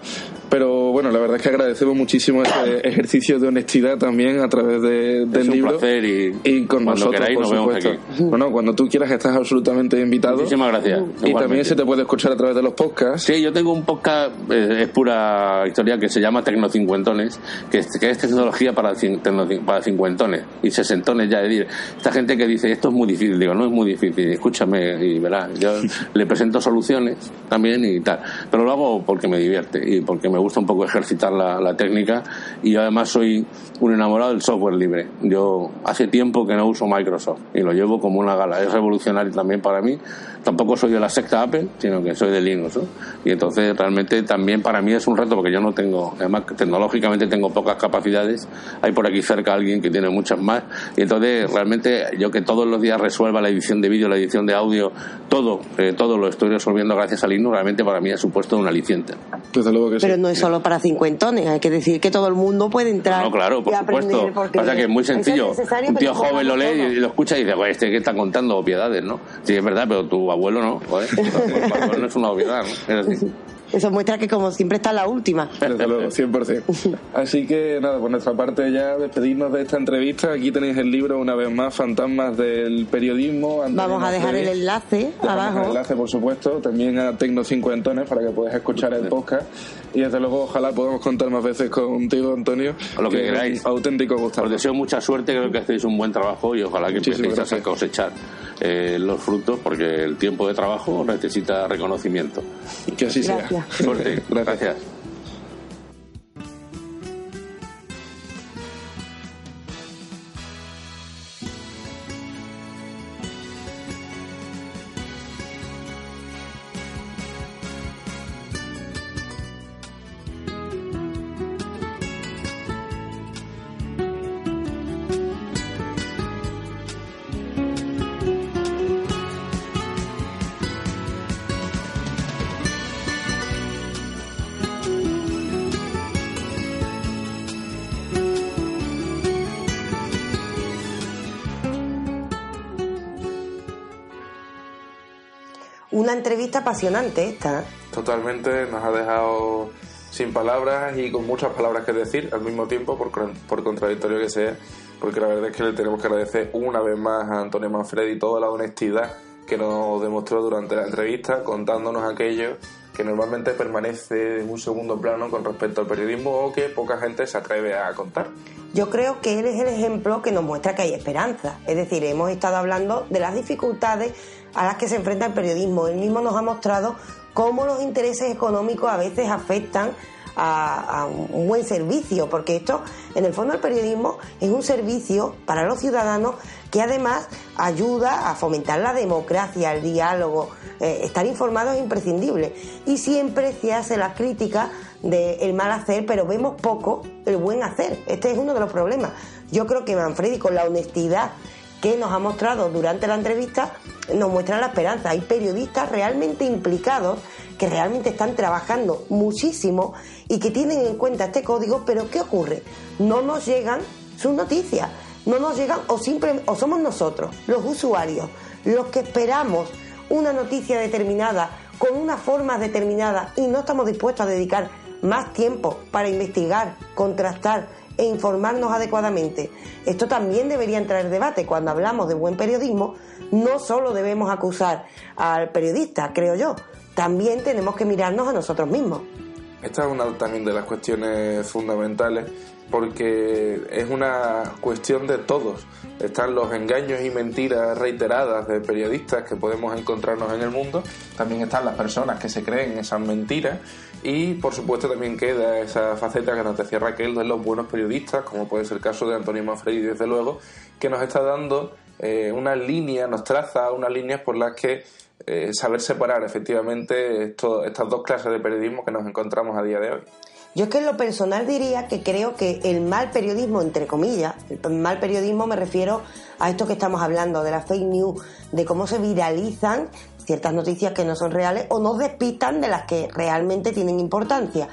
Pero bueno, la verdad es que agradecemos muchísimo este ejercicio de honestidad también a través de, del un libro. Placer y, y con nosotros, por supuesto. Bueno, cuando tú quieras estás absolutamente invitado. Muchísimas gracias. Y también se te puede escuchar a través de los podcasts. Sí, yo tengo un podcast, eh, es pura historia, que se llama Tecnocincuentones, que es, que es tecnología para, para cincuentones y sesentones ya. Es decir, esta gente que dice esto es muy difícil, digo, no es muy difícil, escúchame y verás. Yo le presento soluciones también y tal. Pero lo hago porque me divierte y porque me gusta un poco ejercitar la, la técnica y además soy un enamorado del software libre. Yo hace tiempo que no uso Microsoft y lo llevo como una gala. Es revolucionario también para mí. Tampoco soy de la secta Apple, sino que soy de Linux. Y entonces realmente también para mí es un reto porque yo no tengo, además tecnológicamente tengo pocas capacidades. Hay por aquí cerca alguien que tiene muchas más. Y entonces realmente yo que todos los días resuelva la edición de vídeo, la edición de audio, todo, eh, todo lo estoy resolviendo gracias a Linux, realmente para mí ha supuesto un aliciente. Pero no es solo para cincuentones, hay que decir que todo el mundo puede entrar. No, claro, por supuesto. Pasa que es muy sencillo. un tío joven lo lee y lo escucha y dice, pues este que está contando obviedades, ¿no? Sí, es verdad, pero tu abuelo no, joder. Tu abuelo no es una obviedad, ¿no? Es eso muestra que como siempre está la última. Desde luego, 100%. Así que nada, por nuestra parte ya despedirnos de esta entrevista. Aquí tenéis el libro una vez más, Fantasmas del Periodismo. Vamos a dejar el enlace abajo. El enlace, por supuesto, también a Tecno Cincuentones para que puedas escuchar el podcast. Y desde luego, ojalá podamos contar más veces contigo, Antonio. O lo que, queráis. Auténtico gusto. Os deseo mucha suerte, creo que hacéis un buen trabajo y ojalá que empecéis a cosechar eh, los frutos porque el tiempo de trabajo necesita reconocimiento. Que así sea. Suerte. Gracias. Entrevista apasionante esta. Totalmente, nos ha dejado sin palabras y con muchas palabras que decir al mismo tiempo, por, por contradictorio que sea, porque la verdad es que le tenemos que agradecer una vez más a Antonio Manfredi toda la honestidad que nos demostró durante la entrevista, contándonos aquello que normalmente permanece en un segundo plano con respecto al periodismo o que poca gente se atreve a contar. Yo creo que él es el ejemplo que nos muestra que hay esperanza. Es decir, hemos estado hablando de las dificultades a las que se enfrenta el periodismo. Él mismo nos ha mostrado cómo los intereses económicos a veces afectan a, un buen servicio, porque esto, en el fondo, el periodismo es un servicio para los ciudadanos que además ayuda a fomentar la democracia, el diálogo. Eh, estar informado es imprescindible. Y siempre se hace la crítica del mal hacer, pero vemos poco el buen hacer. Este es uno de los problemas. Yo creo que Manfredi, con la honestidad que nos ha mostrado durante la entrevista, nos muestra la esperanza. Hay periodistas realmente implicados que realmente están trabajando muchísimo y que tienen en cuenta este código, pero ¿qué ocurre? No nos llegan sus noticias, no nos llegan o, simple, o somos nosotros, los usuarios, los que esperamos una noticia determinada con una forma determinada y no estamos dispuestos a dedicar más tiempo para investigar, contrastar e informarnos adecuadamente. Esto también debería entrar en debate. Cuando hablamos de buen periodismo, no solo debemos acusar al periodista, creo yo, también tenemos que mirarnos a nosotros mismos. Esta es una también de las cuestiones fundamentales porque es una cuestión de todos. Están los engaños y mentiras reiteradas de periodistas que podemos encontrarnos en el mundo, también están las personas que se creen esas mentiras y por supuesto también queda esa faceta que nos decía Raquel de los buenos periodistas, como puede ser el caso de Antonio Manfredi, desde luego, que nos está dando eh, una línea, nos traza unas líneas por las que eh, saber separar efectivamente estas dos clases de periodismo que nos encontramos a día de hoy. Yo es que en lo personal diría que creo que el mal periodismo, entre comillas, el mal periodismo me refiero a esto que estamos hablando, de la fake news, de cómo se viralizan ciertas noticias que no son reales o nos despistan de las que realmente tienen importancia.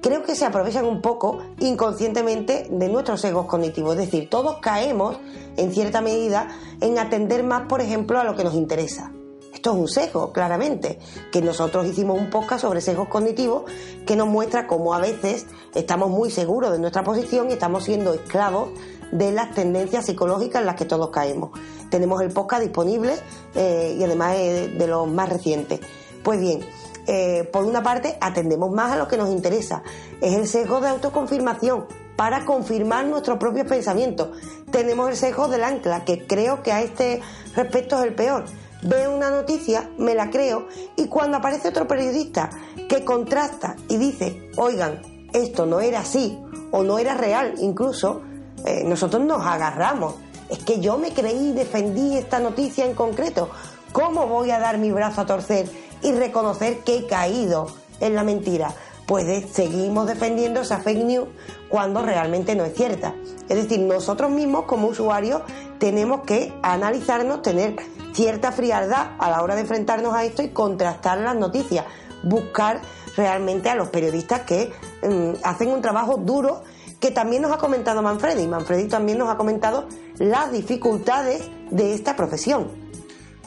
Creo que se aprovechan un poco inconscientemente de nuestros egos cognitivos, es decir, todos caemos en cierta medida en atender más, por ejemplo, a lo que nos interesa. Esto es un sesgo, claramente, que nosotros hicimos un podcast sobre sesgos cognitivos que nos muestra cómo a veces estamos muy seguros de nuestra posición y estamos siendo esclavos de las tendencias psicológicas en las que todos caemos. Tenemos el podcast disponible eh, y además de los más recientes. Pues bien, eh, por una parte atendemos más a lo que nos interesa. Es el sesgo de autoconfirmación para confirmar nuestros propios pensamientos. Tenemos el sesgo del ancla, que creo que a este respecto es el peor veo una noticia, me la creo y cuando aparece otro periodista que contrasta y dice, oigan, esto no era así o no era real incluso, eh, nosotros nos agarramos. Es que yo me creí defendí esta noticia en concreto. ¿Cómo voy a dar mi brazo a torcer y reconocer que he caído en la mentira? Pues seguimos defendiendo esa fake news cuando realmente no es cierta. Es decir, nosotros mismos como usuarios tenemos que analizarnos, tener cierta frialdad a la hora de enfrentarnos a esto y contrastar las noticias, buscar realmente a los periodistas que mm, hacen un trabajo duro que también nos ha comentado Manfredi. Manfredi también nos ha comentado las dificultades de esta profesión.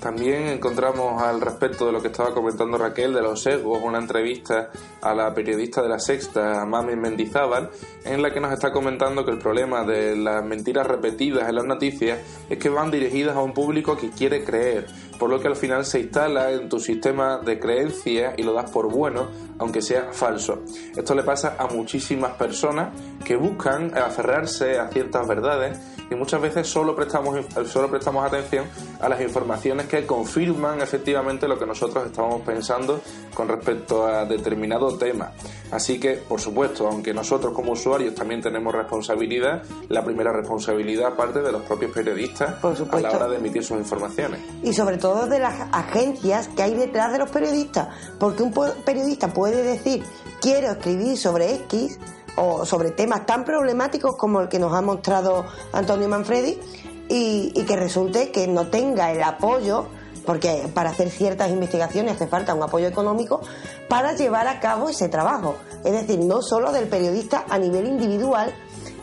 También encontramos al respecto de lo que estaba comentando Raquel de los sesgos, una entrevista a la periodista de la Sexta, Mami Mendizábal, en la que nos está comentando que el problema de las mentiras repetidas en las noticias es que van dirigidas a un público que quiere creer, por lo que al final se instala en tu sistema de creencias y lo das por bueno, aunque sea falso. Esto le pasa a muchísimas personas que buscan aferrarse a ciertas verdades y muchas veces solo prestamos, solo prestamos atención a las informaciones que confirman efectivamente lo que nosotros estamos pensando con respecto a determinado tema. Así que, por supuesto, aunque nosotros como usuarios también tenemos responsabilidad, la primera responsabilidad parte de los propios periodistas a la hora de emitir sus informaciones. Y sobre todo de las agencias que hay detrás de los periodistas, porque un periodista puede decir quiero escribir sobre X o sobre temas tan problemáticos como el que nos ha mostrado Antonio Manfredi y, que resulte que no tenga el apoyo porque para hacer ciertas investigaciones hace falta un apoyo económico para llevar a cabo ese trabajo. Es decir, no solo del periodista a nivel individual,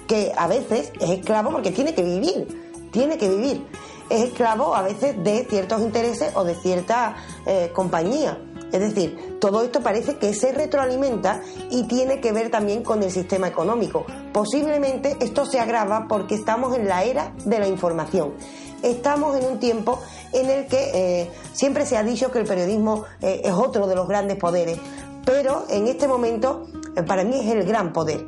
que a veces es esclavo porque tiene que vivir, tiene que vivir. Es esclavo a veces de ciertos intereses o de cierta eh, compañía. Es decir, todo esto parece que se retroalimenta y tiene que ver también con el sistema económico. Posiblemente esto se agrava porque estamos en la era de la información. Estamos en un tiempo en el que eh, siempre se ha dicho que el periodismo eh, es otro de los grandes poderes, pero en este momento eh, para mí es el gran poder.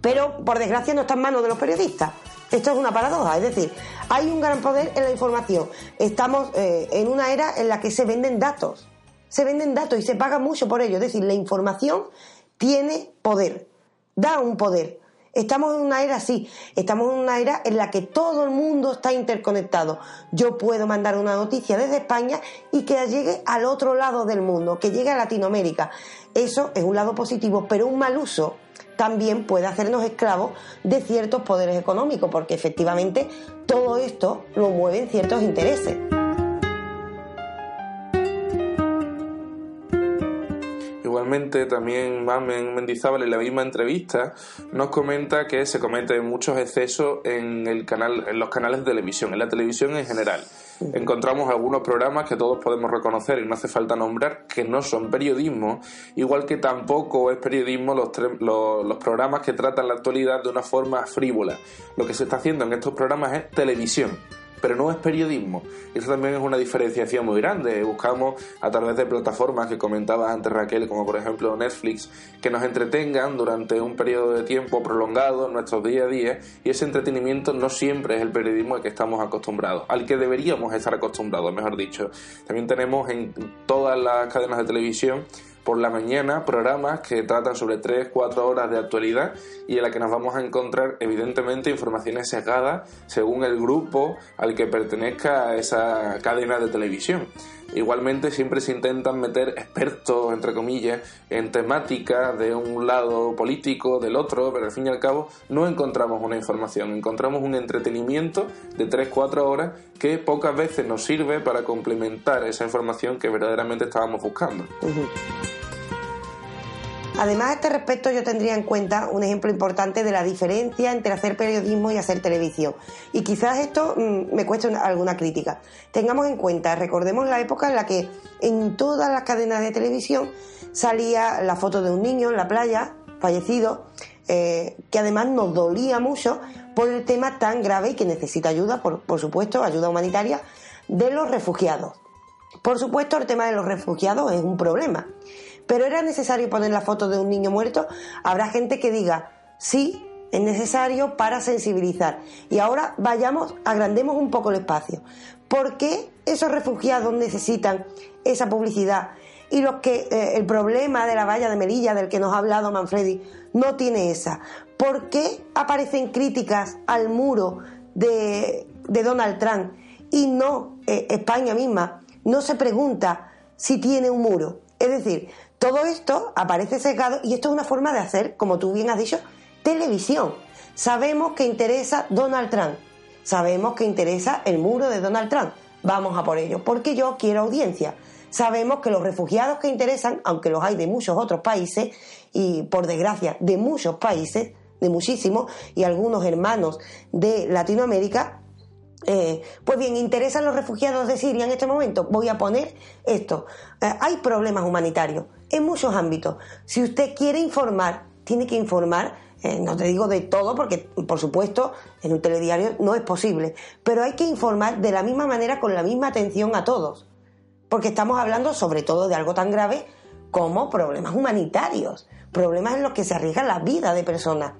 Pero por desgracia no está en manos de los periodistas. Esto es una paradoja, es decir, hay un gran poder en la información. Estamos en una era en la que se venden datos se venden datos y se paga mucho por ello. Es decir, la información tiene poder, da un poder. Estamos en una era así, estamos en una era en la que todo el mundo está interconectado. Yo puedo mandar una noticia desde España y que llegue al otro lado del mundo, que llegue a Latinoamérica. Eso es un lado positivo, pero un mal uso también puede hacernos esclavos de ciertos poderes económicos, porque efectivamente todo esto lo mueven ciertos intereses. Igualmente, también Mamen Mendizábal en la misma entrevista nos comenta que se cometen muchos excesos en, el canal, en los canales de televisión, en la televisión en general. Encontramos algunos programas que todos podemos reconocer y no hace falta nombrar que no son periodismo, igual que tampoco es periodismo los, los, los programas que tratan la actualidad de una forma frívola. Lo que se está haciendo en estos programas es televisión pero no es periodismo. Eso también es una diferenciación muy grande. Buscamos a través de plataformas que comentaba antes Raquel, como por ejemplo Netflix, que nos entretengan durante un periodo de tiempo prolongado en nuestros día a día y ese entretenimiento no siempre es el periodismo al que estamos acostumbrados, al que deberíamos estar acostumbrados, mejor dicho. También tenemos en todas las cadenas de televisión por la mañana programas que tratan sobre 3, 4 horas de actualidad y en la que nos vamos a encontrar evidentemente informaciones sesgadas según el grupo al que pertenezca esa cadena de televisión. Igualmente siempre se intentan meter expertos, entre comillas, en temáticas de un lado político, del otro, pero al fin y al cabo no encontramos una información, encontramos un entretenimiento de 3-4 horas que pocas veces nos sirve para complementar esa información que verdaderamente estábamos buscando. Además, a este respecto yo tendría en cuenta un ejemplo importante de la diferencia entre hacer periodismo y hacer televisión. Y quizás esto mm, me cueste alguna crítica. Tengamos en cuenta, recordemos la época en la que en todas las cadenas de televisión salía la foto de un niño en la playa, fallecido, eh, que además nos dolía mucho por el tema tan grave y que necesita ayuda, por, por supuesto, ayuda humanitaria, de los refugiados. Por supuesto, el tema de los refugiados es un problema pero era necesario poner la foto de un niño muerto, habrá gente que diga, sí, es necesario para sensibilizar. Y ahora vayamos, agrandemos un poco el espacio. ¿Por qué esos refugiados necesitan esa publicidad? Y los que eh, el problema de la valla de Melilla, del que nos ha hablado Manfredi, no tiene esa. ¿Por qué aparecen críticas al muro de, Donald Trump y no eh, España misma? No se pregunta si tiene un muro. Es decir, todo esto aparece sesgado y esto es una forma de hacer, como tú bien has dicho, televisión. Sabemos que interesa Donald Trump, sabemos que interesa el muro de Donald Trump. Vamos a por ello, porque yo quiero audiencia. Sabemos que los refugiados que interesan, aunque los hay de muchos otros países, y por desgracia de muchos países, de muchísimos, y algunos hermanos de Latinoamérica, eh, pues bien, interesan los refugiados de Siria en este momento. Voy a poner esto. Eh, hay problemas humanitarios en muchos ámbitos. Si usted quiere informar, tiene que informar, eh, no te digo de todo, porque por supuesto en un telediario no es posible, pero hay que informar de la misma manera, con la misma atención a todos. Porque estamos hablando sobre todo de algo tan grave como problemas humanitarios, problemas en los que se arriesga la vida de personas.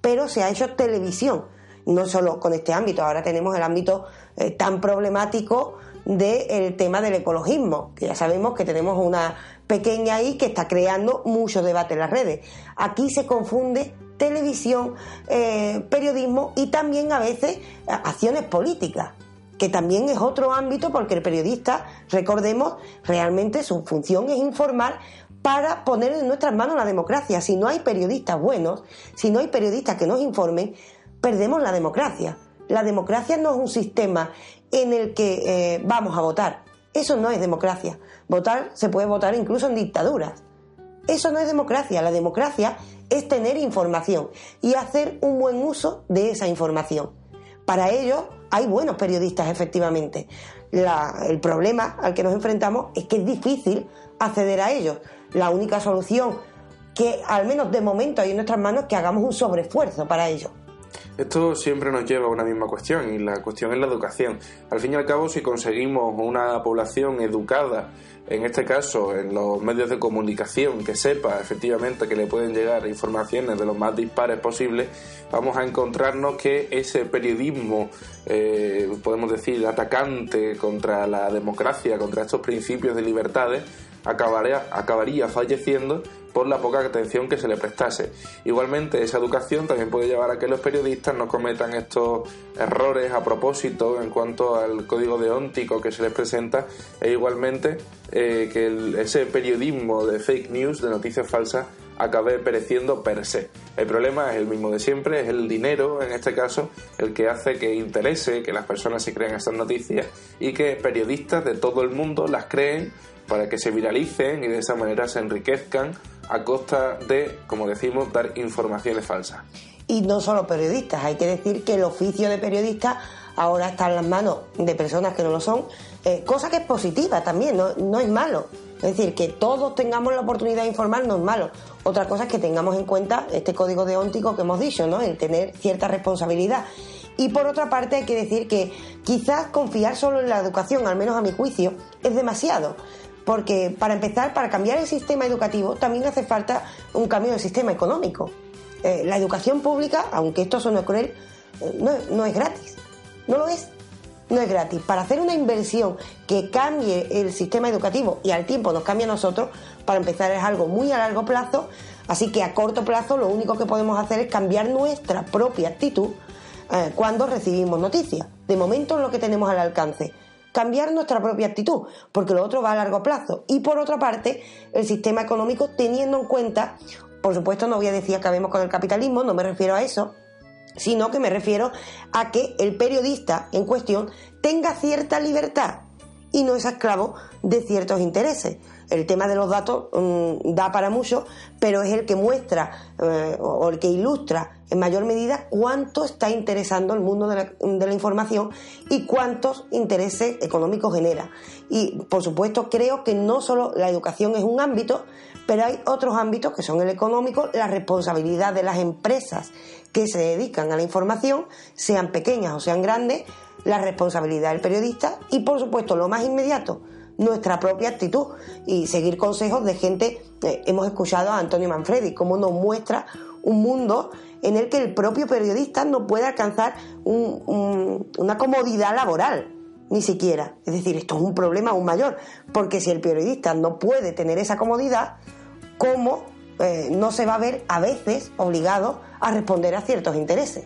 Pero se ha hecho televisión no solo con este ámbito, ahora tenemos el ámbito eh, tan problemático del tema del ecologismo, que ya sabemos que tenemos una pequeña ahí que está creando mucho debate en las redes. Aquí se confunde televisión, eh, periodismo y también a veces eh, acciones políticas, que también es otro ámbito porque el periodista, recordemos, realmente su función es informar para poner en nuestras manos la democracia. Si no hay periodistas buenos, si no hay periodistas que nos informen, perdemos la democracia. La democracia no es un sistema en el que eh, vamos a votar. Eso no es democracia. Votar se puede votar incluso en dictaduras. Eso no es democracia. La democracia es tener información y hacer un buen uso de esa información. Para ello hay buenos periodistas, efectivamente. el problema al que nos enfrentamos es que es difícil acceder a ellos. La única solución que al menos de momento hay en nuestras manos es que hagamos un sobreesfuerzo para ello. Esto siempre nos lleva a una misma cuestión y la cuestión es la educación. Al fin y al cabo, si conseguimos una población educada, en este caso en los medios de comunicación, que sepa efectivamente que le pueden llegar informaciones de los más dispares posibles, vamos a encontrarnos que ese periodismo, eh, podemos decir, atacante contra la democracia, contra estos principios de libertades, acabaría, acabaría falleciendo por la poca atención que se le prestase. Igualmente, esa educación también puede llevar a que los periodistas no cometan estos errores a propósito en cuanto al código deóntico que se les presenta e igualmente eh, que ese periodismo de fake news, de noticias falsas, acabe pereciendo per se. El problema es el mismo de siempre, es el dinero, en este caso, el que hace que interese que las personas se crean estas noticias y que periodistas de todo el mundo las creen para que se viralicen y de esa manera se enriquezcan a costa de, como decimos, dar informaciones falsas. Y no solo periodistas, hay que decir que el oficio de periodista ahora está en las manos de personas que no lo son, eh, cosa que es positiva también, no, no es malo. Es decir, que todos tengamos la oportunidad de informar no es malo. Otra cosa es que tengamos en cuenta este código deóntico que hemos dicho, ¿no? El tener cierta responsabilidad. Y por otra parte hay que decir que quizás confiar solo en la educación, al menos a mi juicio, es demasiado. Porque para empezar, para cambiar el sistema educativo también hace falta un cambio del sistema económico. Eh, la educación pública, aunque esto suene cruel, eh, no, es gratis. No lo es no es gratis. Para hacer una inversión que cambie el sistema educativo y al tiempo nos cambie a nosotros, para empezar es algo muy a largo plazo, así que a corto plazo lo único que podemos hacer es cambiar nuestra propia actitud eh, cuando recibimos noticias. De momento es lo que tenemos al alcance. Cambiar nuestra propia actitud, porque lo otro va a largo plazo. Y por otra parte, el sistema económico teniendo en cuenta, por supuesto no voy a decir que acabemos con el capitalismo, no me refiero a eso, sino que me refiero a que el periodista en cuestión tenga cierta libertad y no es esclavo de ciertos intereses. El tema de los datos mm, da para mucho, pero es el que muestra eh, o el que ilustra en mayor medida cuánto está interesando el mundo de la, de la, información y cuántos intereses económicos genera. Y por supuesto creo que no solo la educación es un ámbito, pero hay otros ámbitos que son el económico, la responsabilidad de las empresas que se dedican a la información, sean pequeñas o sean grandes, la responsabilidad del periodista y, por supuesto, lo más inmediato, nuestra propia actitud y seguir consejos de gente. Eh, hemos escuchado a Antonio Manfredi, cómo nos muestra un mundo en el que el propio periodista no puede alcanzar un, un, una comodidad laboral, ni siquiera. Es decir, esto es un problema aún mayor, porque si el periodista no puede tener esa comodidad, ¿cómo eh, no se va a ver a veces obligado a responder a ciertos intereses.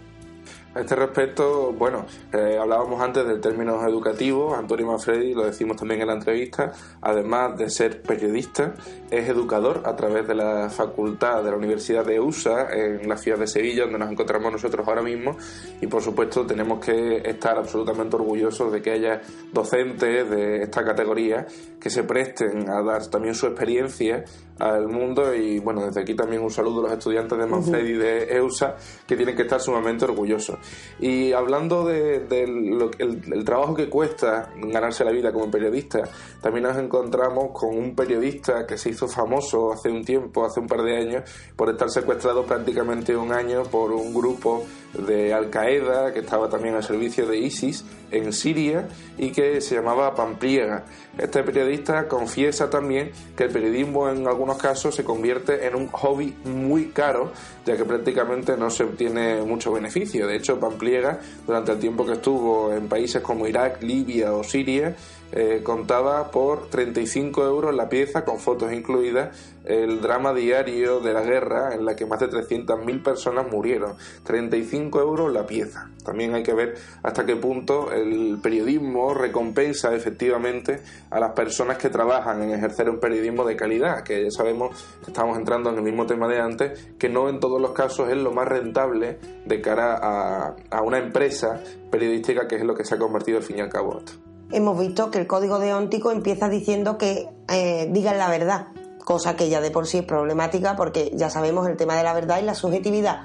A este respecto, bueno, eh, hablábamos antes del término educativo, Antonio Manfredi, lo decimos también en la entrevista, además de ser periodista, es educador a través de la facultad de la Universidad de USA en la ciudad de Sevilla, donde nos encontramos nosotros ahora mismo, y por supuesto tenemos que estar absolutamente orgullosos de que haya docentes de esta categoría que se presten a dar también su experiencia al mundo y bueno, desde aquí también un saludo a los estudiantes de Manfredi y de EUSA que tienen que estar sumamente orgullosos. Y hablando del de, el, trabajo que cuesta ganarse la vida como periodista, también nos encontramos con un periodista que se hizo famoso hace un tiempo, hace un par de años, por estar secuestrado prácticamente un año por un grupo de Al Qaeda que estaba también al servicio de ISIS en Siria y que se llamaba Pampliega. Este periodista confiesa también que el periodismo en algunos casos se convierte en un hobby muy caro, ya que prácticamente no se obtiene mucho beneficio. De hecho, Pampliega, durante el tiempo que estuvo en países como Irak, Libia o Siria, eh, contaba por 35 euros la pieza, con fotos incluidas, el drama diario de la guerra en la que más de 300.000 personas murieron. 35 euros la pieza. También hay que ver hasta qué punto el periodismo recompensa efectivamente a las personas que trabajan en ejercer un periodismo de calidad, que ya sabemos que estamos entrando en el mismo tema de antes, que no en todos los casos es lo más rentable de cara a, una empresa periodística que es lo que se ha convertido al fin y al cabo esto hemos visto que el código deóntico empieza diciendo que eh, digan la verdad, cosa que ya de por sí es problemática porque ya sabemos el tema de la verdad y la subjetividad.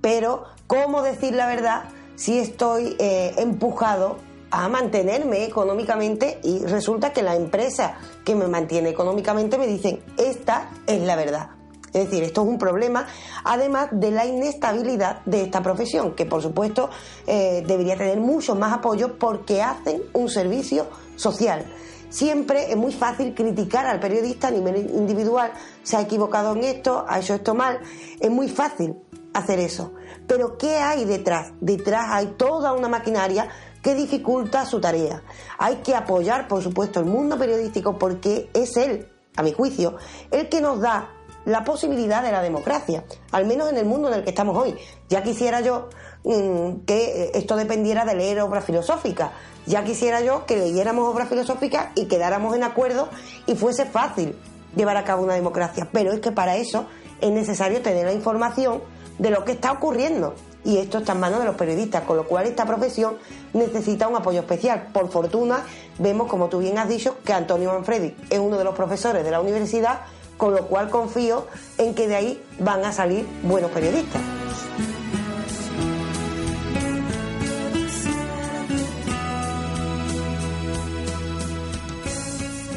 Pero, ¿cómo decir la verdad si estoy eh, empujado a mantenerme económicamente y resulta que la empresa que me mantiene económicamente me dicen, esta es la verdad? Es decir, esto es un problema, además de la inestabilidad de esta profesión, que por supuesto eh, debería tener mucho más apoyo porque hacen un servicio social. Siempre es muy fácil criticar al periodista a nivel individual, se ha equivocado en esto, ha hecho esto mal, es muy fácil hacer eso. Pero ¿qué hay detrás? Detrás hay toda una maquinaria que dificulta su tarea. Hay que apoyar, por supuesto, el mundo periodístico porque es él, a mi juicio, el que nos da la posibilidad de la democracia, al menos en el mundo en el que estamos hoy. Ya quisiera yo mmm, que esto dependiera de leer obras filosóficas, ya quisiera yo que leyéramos obras filosóficas y quedáramos en acuerdo y fuese fácil llevar a cabo una democracia. Pero es que para eso es necesario tener la información de lo que está ocurriendo. Y esto está en manos de los periodistas, con lo cual esta profesión necesita un apoyo especial. Por fortuna, vemos, como tú bien has dicho, que Antonio Manfredi es uno de los profesores de la universidad con lo cual confío en que de ahí van a salir buenos periodistas.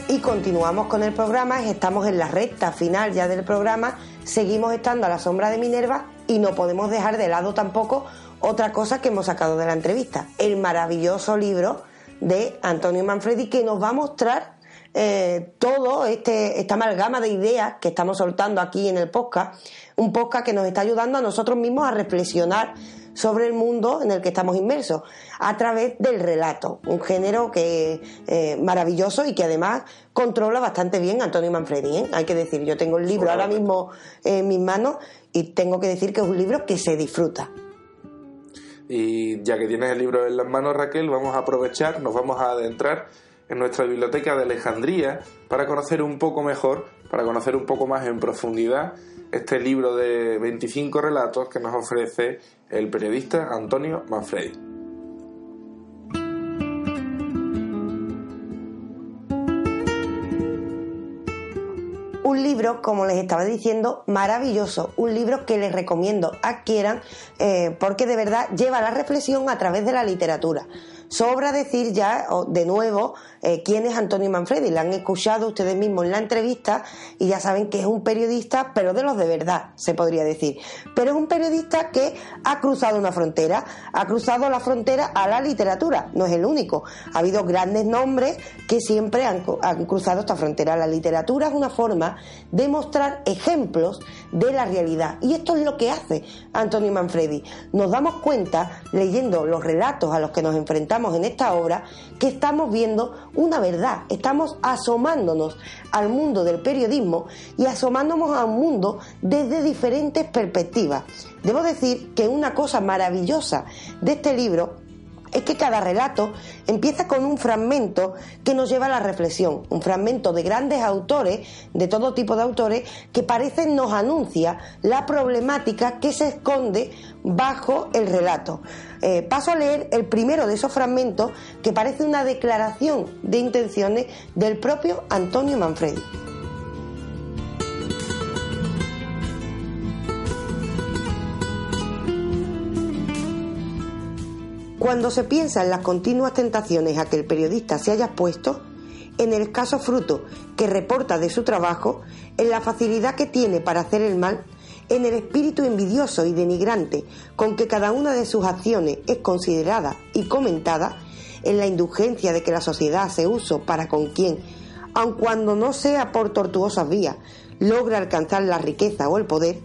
Y continuamos con el programa, estamos en la recta final ya del programa, seguimos estando a la sombra de Minerva y no podemos dejar de lado tampoco otra cosa que hemos sacado de la entrevista, el maravilloso libro de Antonio Manfredi que nos va a mostrar eh, todo este, esta amalgama de ideas que estamos soltando aquí en el podcast, un podcast que nos está ayudando a nosotros mismos a reflexionar sobre el mundo en el que estamos inmersos a través del relato, un género que eh, maravilloso y que además controla bastante bien Antonio Manfredi. ¿eh? Hay que decir, yo tengo el libro ahora mismo en mis manos y tengo que decir que es un libro que se disfruta. Y ya que tienes el libro en las manos, Raquel, vamos a aprovechar, nos vamos a adentrar en nuestra biblioteca de Alejandría para conocer un poco mejor, para conocer un poco más en profundidad este libro de 25 relatos que nos ofrece el periodista Antonio Manfredi. un libro, como les estaba diciendo, maravilloso, un libro que les recomiendo adquieran eh, porque de verdad lleva la reflexión a través de la literatura. Sobra decir ya de nuevo eh, quién es Antonio Manfredi. La han escuchado ustedes mismos en la entrevista y ya saben que es un periodista, pero de los de verdad, se podría decir. Pero es un periodista que ha cruzado una frontera, ha cruzado la frontera a la literatura. No es el único. Ha habido grandes nombres que siempre han, han cruzado esta frontera. La literatura es una forma de mostrar ejemplos de la realidad. Y esto es lo que hace Antonio Manfredi. Nos damos cuenta, leyendo los relatos a los que nos enfrentamos, en esta obra que estamos viendo una verdad, estamos asomándonos al mundo del periodismo y asomándonos a un mundo desde diferentes perspectivas. Debo decir que una cosa maravillosa de este libro es que cada relato empieza con un fragmento que nos lleva a la reflexión, un fragmento de grandes autores, de todo tipo de autores, que parece nos anuncia la problemática que se esconde bajo el relato. Eh, paso a leer el primero de esos fragmentos que parece una declaración de intenciones del propio Antonio Manfredi. Cuando se piensa en las continuas tentaciones a que el periodista se haya expuesto, en el escaso fruto que reporta de su trabajo, en la facilidad que tiene para hacer el mal, en el espíritu envidioso y denigrante con que cada una de sus acciones es considerada y comentada, en la indulgencia de que la sociedad hace uso para con quien, aun cuando no sea por tortuosas vías, logra alcanzar la riqueza o el poder,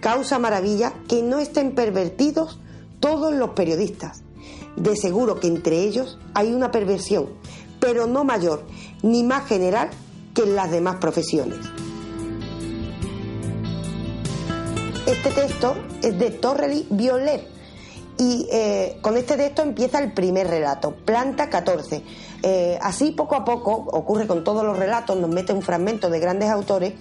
causa maravilla que no estén pervertidos todos los periodistas de seguro que entre ellos hay una perversión, pero no mayor ni más general que en las demás profesiones. Este texto es de Torrelli Violet y eh, con este texto empieza el primer relato, Planta 14. Eh, así poco a poco, ocurre con todos los relatos, nos mete un fragmento de grandes autores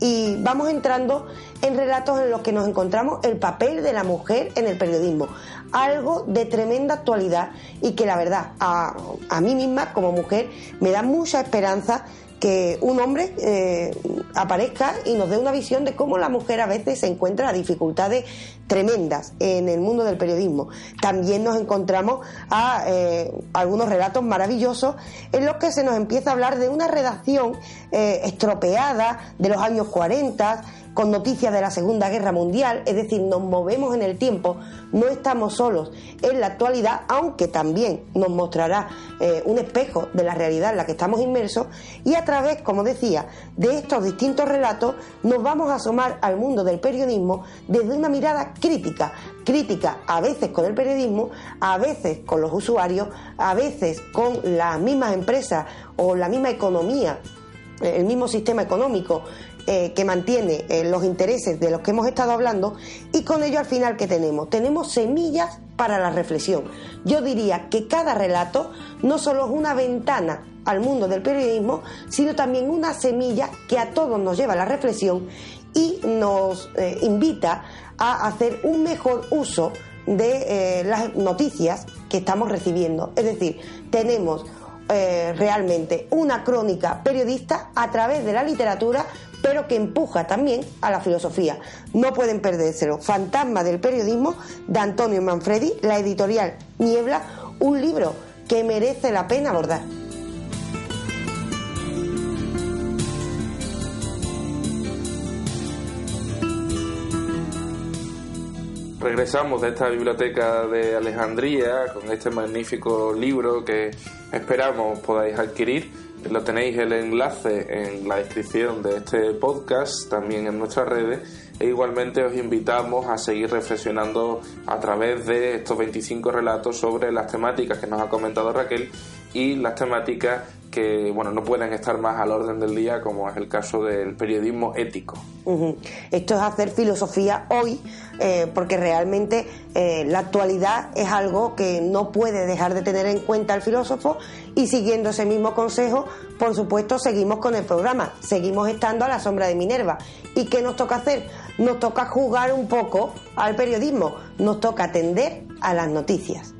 y vamos entrando en relatos en los que nos encontramos el papel de la mujer en el periodismo, algo de tremenda actualidad y que la verdad a, a mí misma como mujer me da mucha esperanza que un hombre eh, aparezca y nos dé una visión de cómo la mujer a veces se encuentra a dificultades tremendas en el mundo del periodismo. También nos encontramos a eh, algunos relatos maravillosos en los que se nos empieza a hablar de una redacción eh, estropeada de los años 40, con noticias de la Segunda Guerra Mundial, es decir, nos movemos en el tiempo, no estamos solos en la actualidad, aunque también nos mostrará eh, un espejo de la realidad en la que estamos inmersos, y a través, como decía, de estos distintos relatos, nos vamos a asomar al mundo del periodismo desde una mirada crítica, crítica a veces con el periodismo, a veces con los usuarios, a veces con las mismas empresas o la misma economía el mismo sistema económico eh, que mantiene eh, los intereses de los que hemos estado hablando y con ello al final que tenemos tenemos semillas para la reflexión. Yo diría que cada relato no solo es una ventana al mundo del periodismo sino también una semilla que a todos nos lleva a la reflexión y nos eh, invita a hacer un mejor uso de las noticias que estamos recibiendo. Es decir tenemos realmente una crónica periodista a través de la literatura pero que empuja también a la filosofía. No pueden perdérselo. Fantasma del periodismo de Antonio Manfredi, la editorial Niebla, un libro que merece la pena abordar. Regresamos de esta biblioteca de Alejandría con este magnífico libro que esperamos podáis adquirir. Lo tenéis el enlace en la descripción de este podcast, también en nuestras redes. E igualmente os invitamos a seguir reflexionando a través de estos 25 relatos sobre las temáticas que nos ha comentado Raquel y las temáticas que bueno no pueden estar más al orden del día como es el caso del periodismo ético. Esto es hacer filosofía hoy eh, porque realmente eh, la actualidad es algo que no puede dejar de tener en cuenta el filósofo y siguiendo ese mismo consejo, por supuesto, seguimos con el programa, seguimos estando a la sombra de Minerva. ¿Y qué nos toca hacer? Nos toca jugar un poco al periodismo, nos toca atender a las noticias.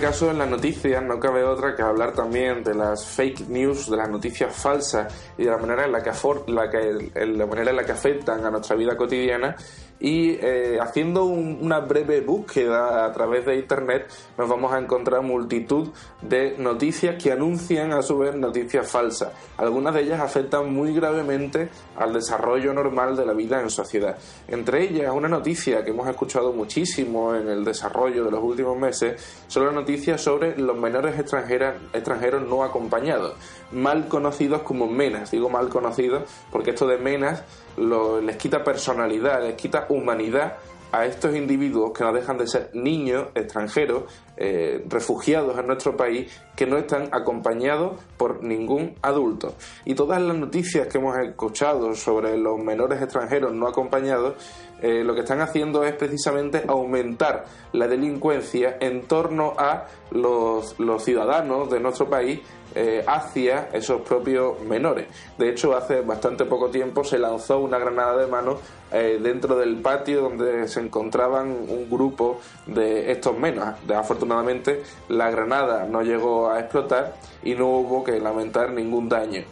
Caso, en las noticias no cabe otra que hablar también de las fake news, de las noticias falsas y de la manera en la que, la la manera en la que afectan a nuestra vida cotidiana y eh, haciendo una breve búsqueda a través de internet nos vamos a encontrar multitud de noticias que anuncian a su vez noticias falsas. Algunas de ellas afectan muy gravemente al desarrollo normal de la vida en sociedad. Entre ellas, una noticia que hemos escuchado muchísimo en el desarrollo de los últimos meses son las noticias sobre los menores extranjeros no acompañados, mal conocidos como menas. Digo mal conocidos porque esto de menas les quita personalidad, les quita humanidad a estos individuos que no dejan de ser niños extranjeros, eh, refugiados en nuestro país, que no están acompañados por ningún adulto. Y todas las noticias que hemos escuchado sobre los menores extranjeros no acompañados, eh, lo que están haciendo es precisamente aumentar la delincuencia en torno a los, los ciudadanos de nuestro país eh, hacia esos propios menores. De hecho, hace bastante poco tiempo se lanzó una granada de mano eh, dentro del patio donde se encontraban un grupo de estos menos. Afortunadamente, la granada no llegó a explotar y no hubo que lamentar ningún daño.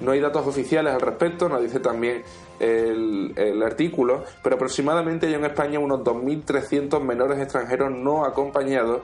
No hay datos oficiales al respecto, nos dice también el, el, artículo, pero aproximadamente hay en España unos 2.300 menores extranjeros no acompañados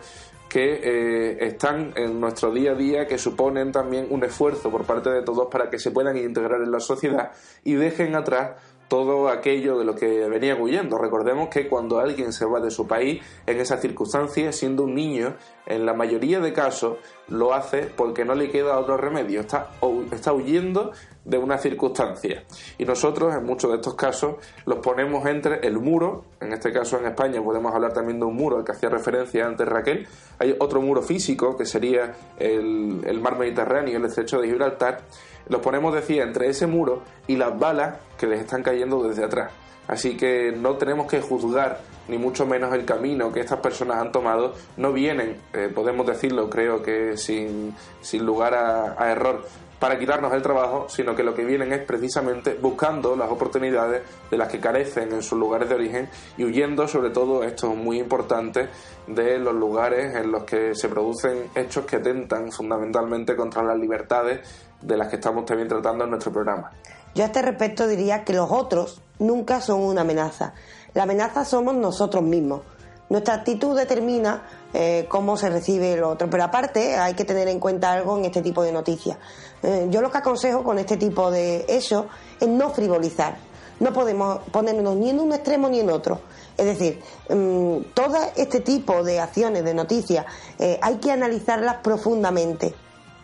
que eh, están en nuestro día a día, que suponen también un esfuerzo por parte de todos para que se puedan integrar en la sociedad y dejen atrás todo aquello de lo que venían huyendo. Recordemos que cuando alguien se va de su país, en esas circunstancias, siendo un niño, en la mayoría de casos lo hace porque no le queda otro remedio, está, está huyendo de una circunstancia. Y nosotros, en muchos de estos casos, los ponemos entre el muro, en este caso en España podemos hablar también de un muro al que hacía referencia antes Raquel, hay otro muro físico que sería el, el mar Mediterráneo, el estrecho de Gibraltar, los ponemos, decía, entre ese muro y las balas que les están cayendo desde atrás. Así que no tenemos que juzgar ni mucho menos el camino que estas personas han tomado. No vienen, eh, podemos decirlo, creo que sin, lugar a, error, para quitarnos el trabajo, sino que lo que vienen es precisamente buscando las oportunidades de las que carecen en sus lugares de origen y huyendo sobre todo, esto es muy importante, de los lugares en los que se producen hechos que atentan fundamentalmente contra las libertades de las que estamos también tratando en nuestro programa. Yo a este respecto diría que los otros nunca son una amenaza. La amenaza somos nosotros mismos. Nuestra actitud determina eh, cómo se recibe el otro. Pero aparte hay que tener en cuenta algo en este tipo de noticias. Eh, yo lo que aconsejo con este tipo de eso es no frivolizar. No podemos ponernos ni en un extremo ni en otro. Es decir, mm, todo este tipo de acciones, de noticias, eh, hay que analizarlas profundamente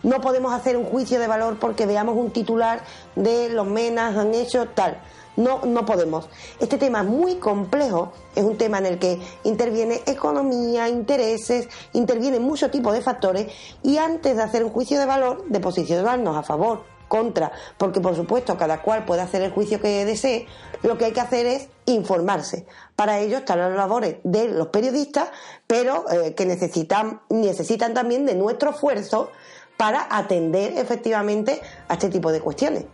no podemos hacer un juicio de valor porque veamos un titular de los menas han hecho tal. No, no podemos. Este tema es muy complejo, es un tema en el que interviene economía, intereses, intervienen muchos tipos de factores y antes de hacer un juicio de valor, de posicionarnos a favor, contra, porque por supuesto cada cual puede hacer el juicio que desee, lo que hay que hacer es informarse. Para ello están las labores de los periodistas, pero eh, que necesitan, necesitan también de nuestro esfuerzo para atender efectivamente a este tipo de cuestiones.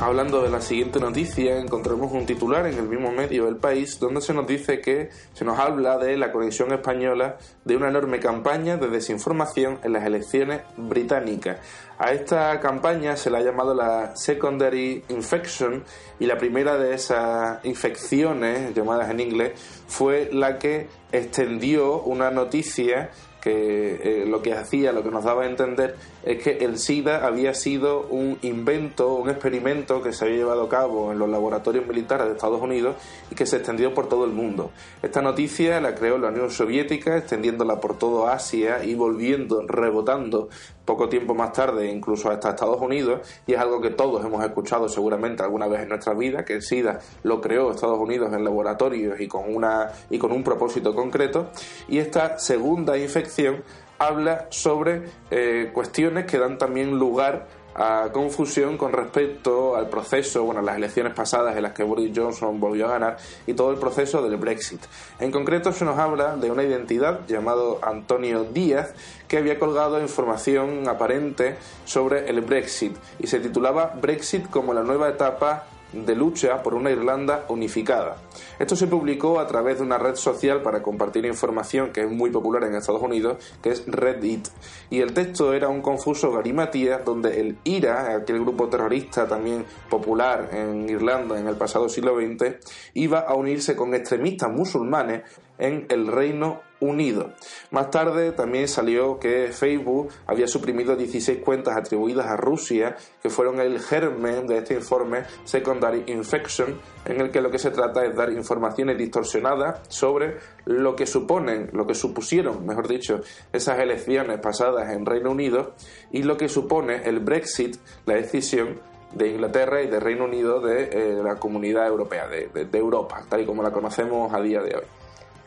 Hablando de la siguiente noticia, encontramos un titular en el mismo medio del país donde se nos dice que se nos habla de la conexión española de una enorme campaña de desinformación en las elecciones británicas. A esta campaña se la ha llamado la Secondary Infection y la primera de esas infecciones, llamadas en inglés, fue la que extendió una noticia que eh, lo que hacía, lo que nos daba a entender es que el SIDA había sido un invento, un experimento que se había llevado a cabo en los laboratorios militares de Estados Unidos y que se extendió por todo el mundo. Esta noticia la creó la Unión Soviética, extendiéndola por todo Asia y volviendo, rebotando poco tiempo más tarde incluso hasta Estados Unidos y es algo que todos hemos escuchado seguramente alguna vez en nuestra vida, que el SIDA lo creó Estados Unidos en laboratorios y con, una, y con un propósito concreto y esta segunda infección habla sobre eh, cuestiones que dan también lugar a confusión con respecto al proceso, bueno, las elecciones pasadas en las que Boris Johnson volvió a ganar y todo el proceso del Brexit. En concreto se nos habla de una identidad llamado Antonio Díaz que había colgado información aparente sobre el Brexit y se titulaba Brexit como la nueva etapa de lucha por una Irlanda unificada. Esto se publicó a través de una red social para compartir información que es muy popular en Estados Unidos, que es Reddit. Y el texto era un confuso garimatías donde el IRA, aquel grupo terrorista también popular en Irlanda en el pasado siglo XX, iba a unirse con extremistas musulmanes en el Reino Unido. Más tarde también salió que Facebook había suprimido 16 cuentas atribuidas a Rusia, que fueron el germen de este informe Secondary Infection, en el que lo que se trata es dar informaciones distorsionadas sobre lo que suponen, lo que supusieron, mejor dicho, esas elecciones pasadas en Reino Unido y lo que supone el Brexit, la decisión de Inglaterra y de Reino Unido de eh, la comunidad europea, de Europa, tal y como la conocemos a día de hoy.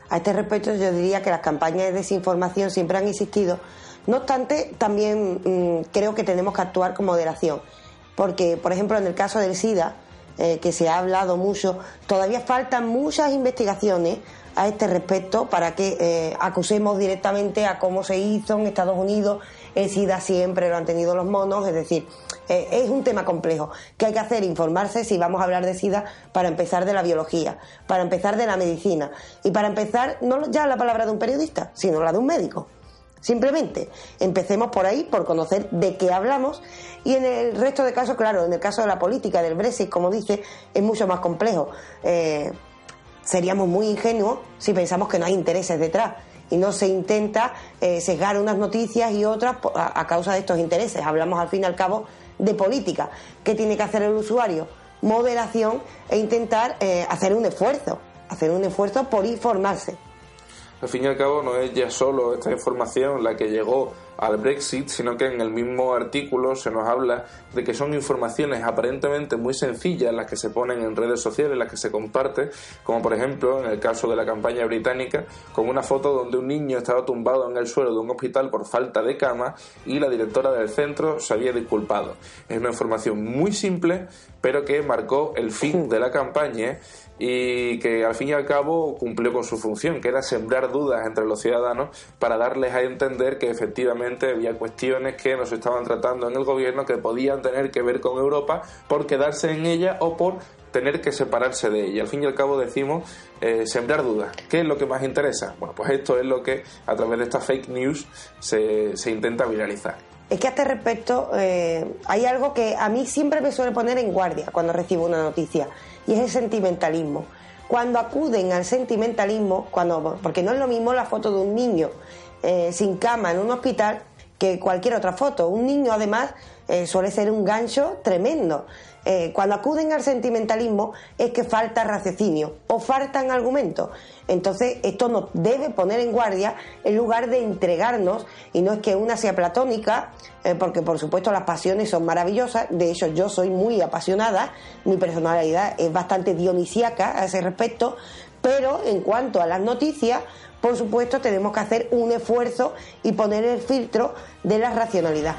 A este respecto yo diría que las campañas de desinformación siempre han existido. No obstante, también mm, creo que tenemos que actuar con moderación. Porque, por ejemplo, en el caso del SIDA, eh, que se ha hablado mucho, todavía faltan muchas investigaciones a este respecto para que eh, acusemos directamente a cómo se hizo en Estados Unidos. El SIDA siempre lo han tenido los monos, es decir, eh, es un tema complejo. ¿Qué hay que hacer? Informarse si vamos a hablar de SIDA para empezar de la biología, para empezar de la medicina y para empezar no ya la palabra de un periodista, sino la de un médico. Simplemente empecemos por ahí, por conocer de qué hablamos y en el resto de casos, claro, en el caso de la política, del Brexit, como dice, es mucho más complejo. Eh, seríamos muy ingenuos si pensamos que no hay intereses detrás y no se intenta eh, sesgar unas noticias y otras a, causa de estos intereses. Hablamos al fin y al cabo de política. ¿Qué tiene que hacer el usuario? Moderación e intentar eh, hacer un esfuerzo, hacer un esfuerzo por informarse. Al fin y al cabo no es ya solo esta información la que llegó al Brexit, sino que en el mismo artículo se nos habla de que son informaciones aparentemente muy sencillas las que se ponen en redes sociales, las que se comparten, como por ejemplo en el caso de la campaña británica, con una foto donde un niño estaba tumbado en el suelo de un hospital por falta de cama y la directora del centro se había disculpado. Es una información muy simple, pero que marcó el fin de la campaña y que al fin y al cabo cumplió con su función, que era sembrar dudas entre los ciudadanos para darles a entender que efectivamente había cuestiones que nos estaban tratando en el gobierno que podían tener que ver con Europa por quedarse en ella o por tener que separarse de ella. Al fin y al cabo decimos eh, sembrar dudas. ¿Qué es lo que más interesa? Bueno, pues esto es lo que a través de esta fake news se, se intenta viralizar. Es que a este respecto eh, hay algo que a mí siempre me suele poner en guardia cuando recibo una noticia y es el sentimentalismo. Cuando acuden al sentimentalismo, cuando, porque no es lo mismo la foto de un niño eh, sin cama en un hospital que cualquier otra foto. Un niño además eh, suele ser un gancho tremendo. Eh, cuando acuden al sentimentalismo es que falta raciocinio o faltan argumentos. Entonces esto nos debe poner en guardia en lugar de entregarnos, y no es que una sea platónica, eh, porque por supuesto las pasiones son maravillosas, de hecho yo soy muy apasionada, mi personalidad es bastante dionisíaca a ese respecto, pero en cuanto a las noticias, por supuesto tenemos que hacer un esfuerzo y poner el filtro de la racionalidad.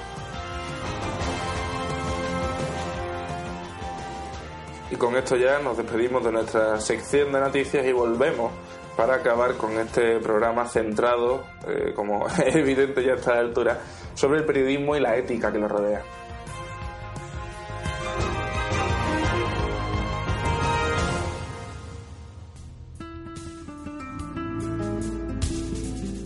Y con esto ya nos despedimos de nuestra sección de noticias y volvemos para acabar con este programa centrado, eh, como es evidente ya a esta altura, sobre el periodismo y la ética que lo rodea.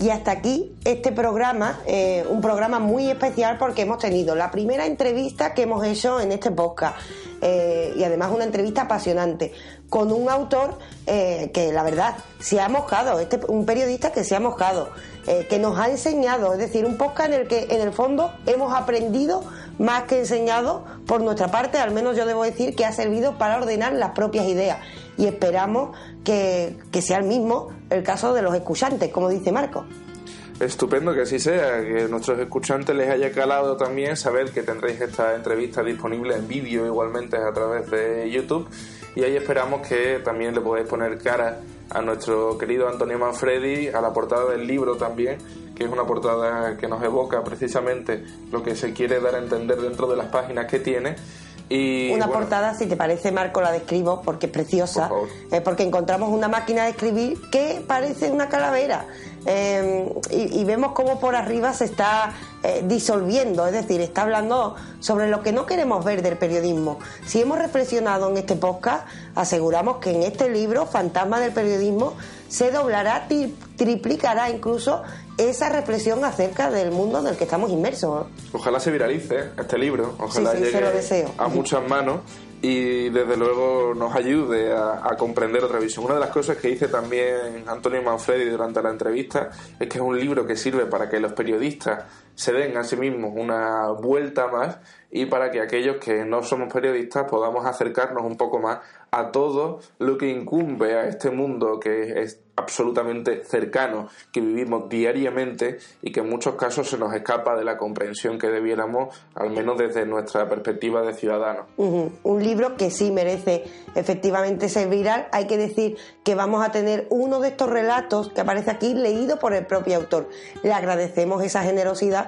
Y hasta aquí este programa, eh, un programa muy especial porque hemos tenido la primera entrevista que hemos hecho en este podcast eh, y además una entrevista apasionante con un autor eh, que la verdad se ha mojado, este, un periodista que se ha mojado, que nos ha enseñado, es decir, un podcast en el que en el fondo hemos aprendido más que enseñado por nuestra parte, al menos yo debo decir que ha servido para ordenar las propias ideas. Y esperamos que, que sea el mismo el caso de los escuchantes, como dice Marco. Estupendo que así sea, que a nuestros escuchantes les haya calado también saber que tendréis esta entrevista disponible en vídeo igualmente a través de YouTube y ahí esperamos que también le podáis poner cara a nuestro querido Antonio Manfredi, a la portada del libro también, que es una portada que nos evoca precisamente lo que se quiere dar a entender dentro de las páginas que tiene una portada, si te parece, Marco, la describo porque es preciosa. Eh, porque encontramos una máquina de escribir que parece una calavera. Eh, y, vemos cómo por arriba se está eh, disolviendo, es decir, está hablando sobre lo que no queremos ver del periodismo. Si hemos reflexionado en este podcast, aseguramos que en este libro, Fantasma del Periodismo, se doblará, triplicará incluso esa reflexión acerca del mundo en el que estamos inmersos. Ojalá se viralice este libro, ojalá llegue a muchas manos y desde luego nos ayude a, comprender otra visión. Una de las cosas que dice también Antonio Manfredi durante la entrevista es que es un libro que sirve para que los periodistas se den a sí mismos una vuelta más y para que aquellos que no somos periodistas podamos acercarnos un poco más a todo lo que incumbe a este mundo que es absolutamente cercano, que vivimos diariamente y que en muchos casos se nos escapa de la comprensión que debiéramos, al menos desde nuestra perspectiva de ciudadanos. Un libro que sí merece efectivamente ser viral. Hay que decir que vamos a tener uno de estos relatos que aparece aquí leído por el propio autor. Le agradecemos esa generosidad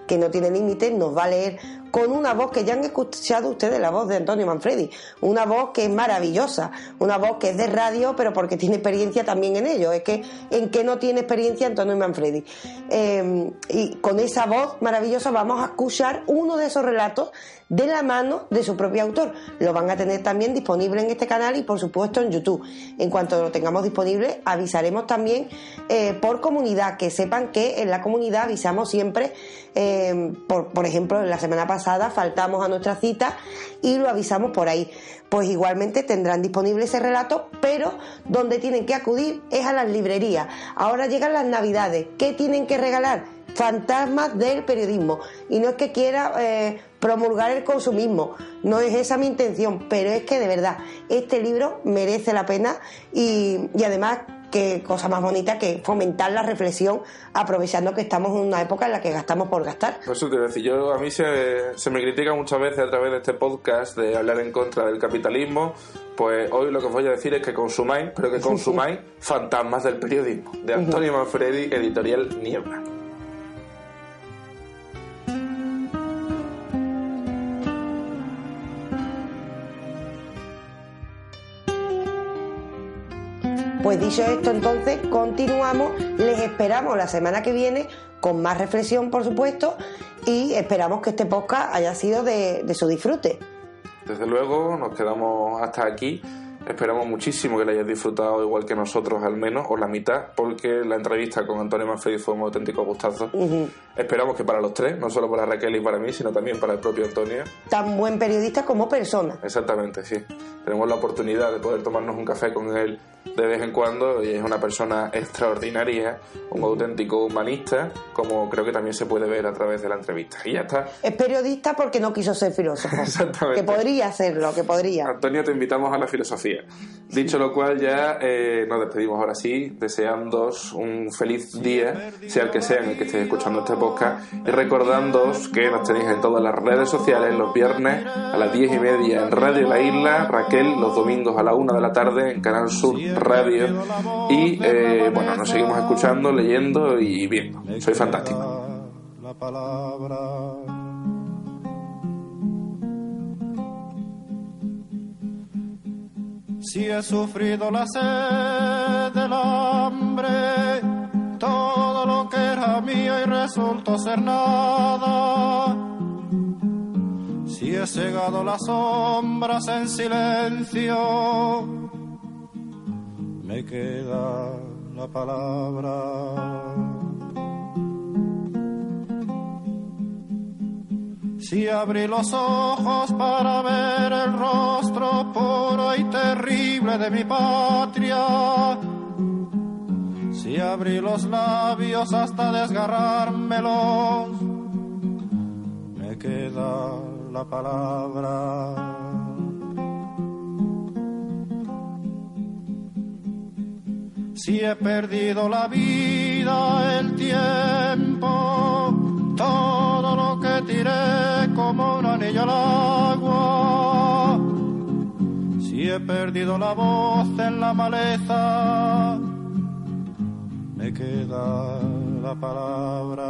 que no tiene límite, nos va a leer con una voz que ya han escuchado ustedes, la voz de Antonio Manfredi, una voz que es maravillosa, una voz que es de radio, pero porque tiene experiencia también en ello, es que en que no tiene experiencia Antonio Manfredi. Eh, y con esa voz maravillosa vamos a escuchar uno de esos relatos de la mano de su propio autor. Lo van a tener también disponible en este canal y por supuesto en YouTube. En cuanto lo tengamos disponible, avisaremos también eh, por comunidad, que sepan que en la comunidad avisamos siempre, eh, por, por ejemplo, la semana pasada faltamos a nuestra cita y lo avisamos por ahí. Pues igualmente tendrán disponible ese relato, pero donde tienen que acudir es a las librerías. Ahora llegan las navidades. ¿Qué tienen que regalar? fantasmas del periodismo. Y no es que quiera eh, promulgar el consumismo, no es esa mi intención, pero es que de verdad este libro merece la pena y, además qué cosa más bonita que fomentar la reflexión aprovechando que estamos en una época en la que gastamos por gastar. Eso te decir, yo a mí se, se, me critica muchas veces a través de este podcast de hablar en contra del capitalismo, pues hoy lo que os voy a decir es que consumáis, pero que consumáis Fantasmas del Periodismo, de Antonio Manfredi, editorial Niebla. Pues dicho esto, entonces continuamos. Les esperamos la semana que viene con más reflexión, por supuesto, y esperamos que este podcast haya sido de, su disfrute. Desde luego, nos quedamos hasta aquí. Esperamos muchísimo que la hayáis disfrutado igual que nosotros al menos, o la mitad, porque la entrevista con Antonio Manfredi fue un auténtico gustazo. Esperamos que para los tres, no solo para Raquel y para mí, sino también para el propio Antonio. Tan buen periodista como persona. Exactamente, sí. Tenemos la oportunidad de poder tomarnos un café con él de vez en cuando y es una persona extraordinaria, un auténtico humanista, como creo que también se puede ver a través de la entrevista. Y ya está. Es periodista porque no quiso ser filósofo. Exactamente. Que podría hacerlo, que podría. Antonio, te invitamos a la filosofía. Dicho lo cual, ya eh, nos despedimos ahora sí, deseándoos un feliz día, sea el que sea en el que estéis escuchando este podcast, y recordándoos que nos tenéis en todas las redes sociales los viernes a las diez y media en Radio La Isla, Raquel los domingos a la una de la tarde en Canal Sur Radio, y eh, bueno, nos seguimos escuchando, leyendo y viendo. Soy fantástico. La palabra Si he sufrido la sed del hambre, todo lo que era mío y resultó ser nada. Si he cegado las sombras en silencio, me queda la palabra. Si abrí los ojos para ver el rostro puro y terrible de mi patria, si abrí los labios hasta desgarrármelos, me queda la palabra. Si he perdido la vida, el tiempo, todo lo que tiré como un anillo al agua. Si he perdido la voz en la maleza, me queda la palabra.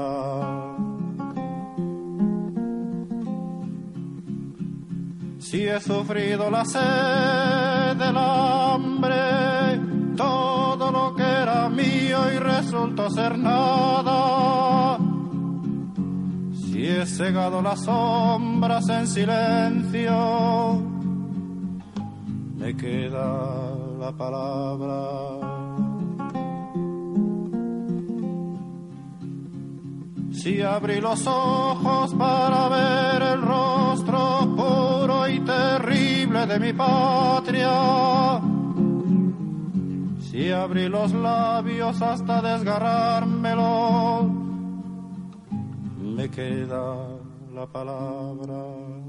Si he sufrido la sed del hambre, todo lo que era mío y resultó ser nada. Si he cegado las sombras en silencio, me queda la palabra. Si abrí los ojos para ver el rostro puro y terrible de mi patria, si abrí los labios hasta desgarrármelos, me queda la palabra.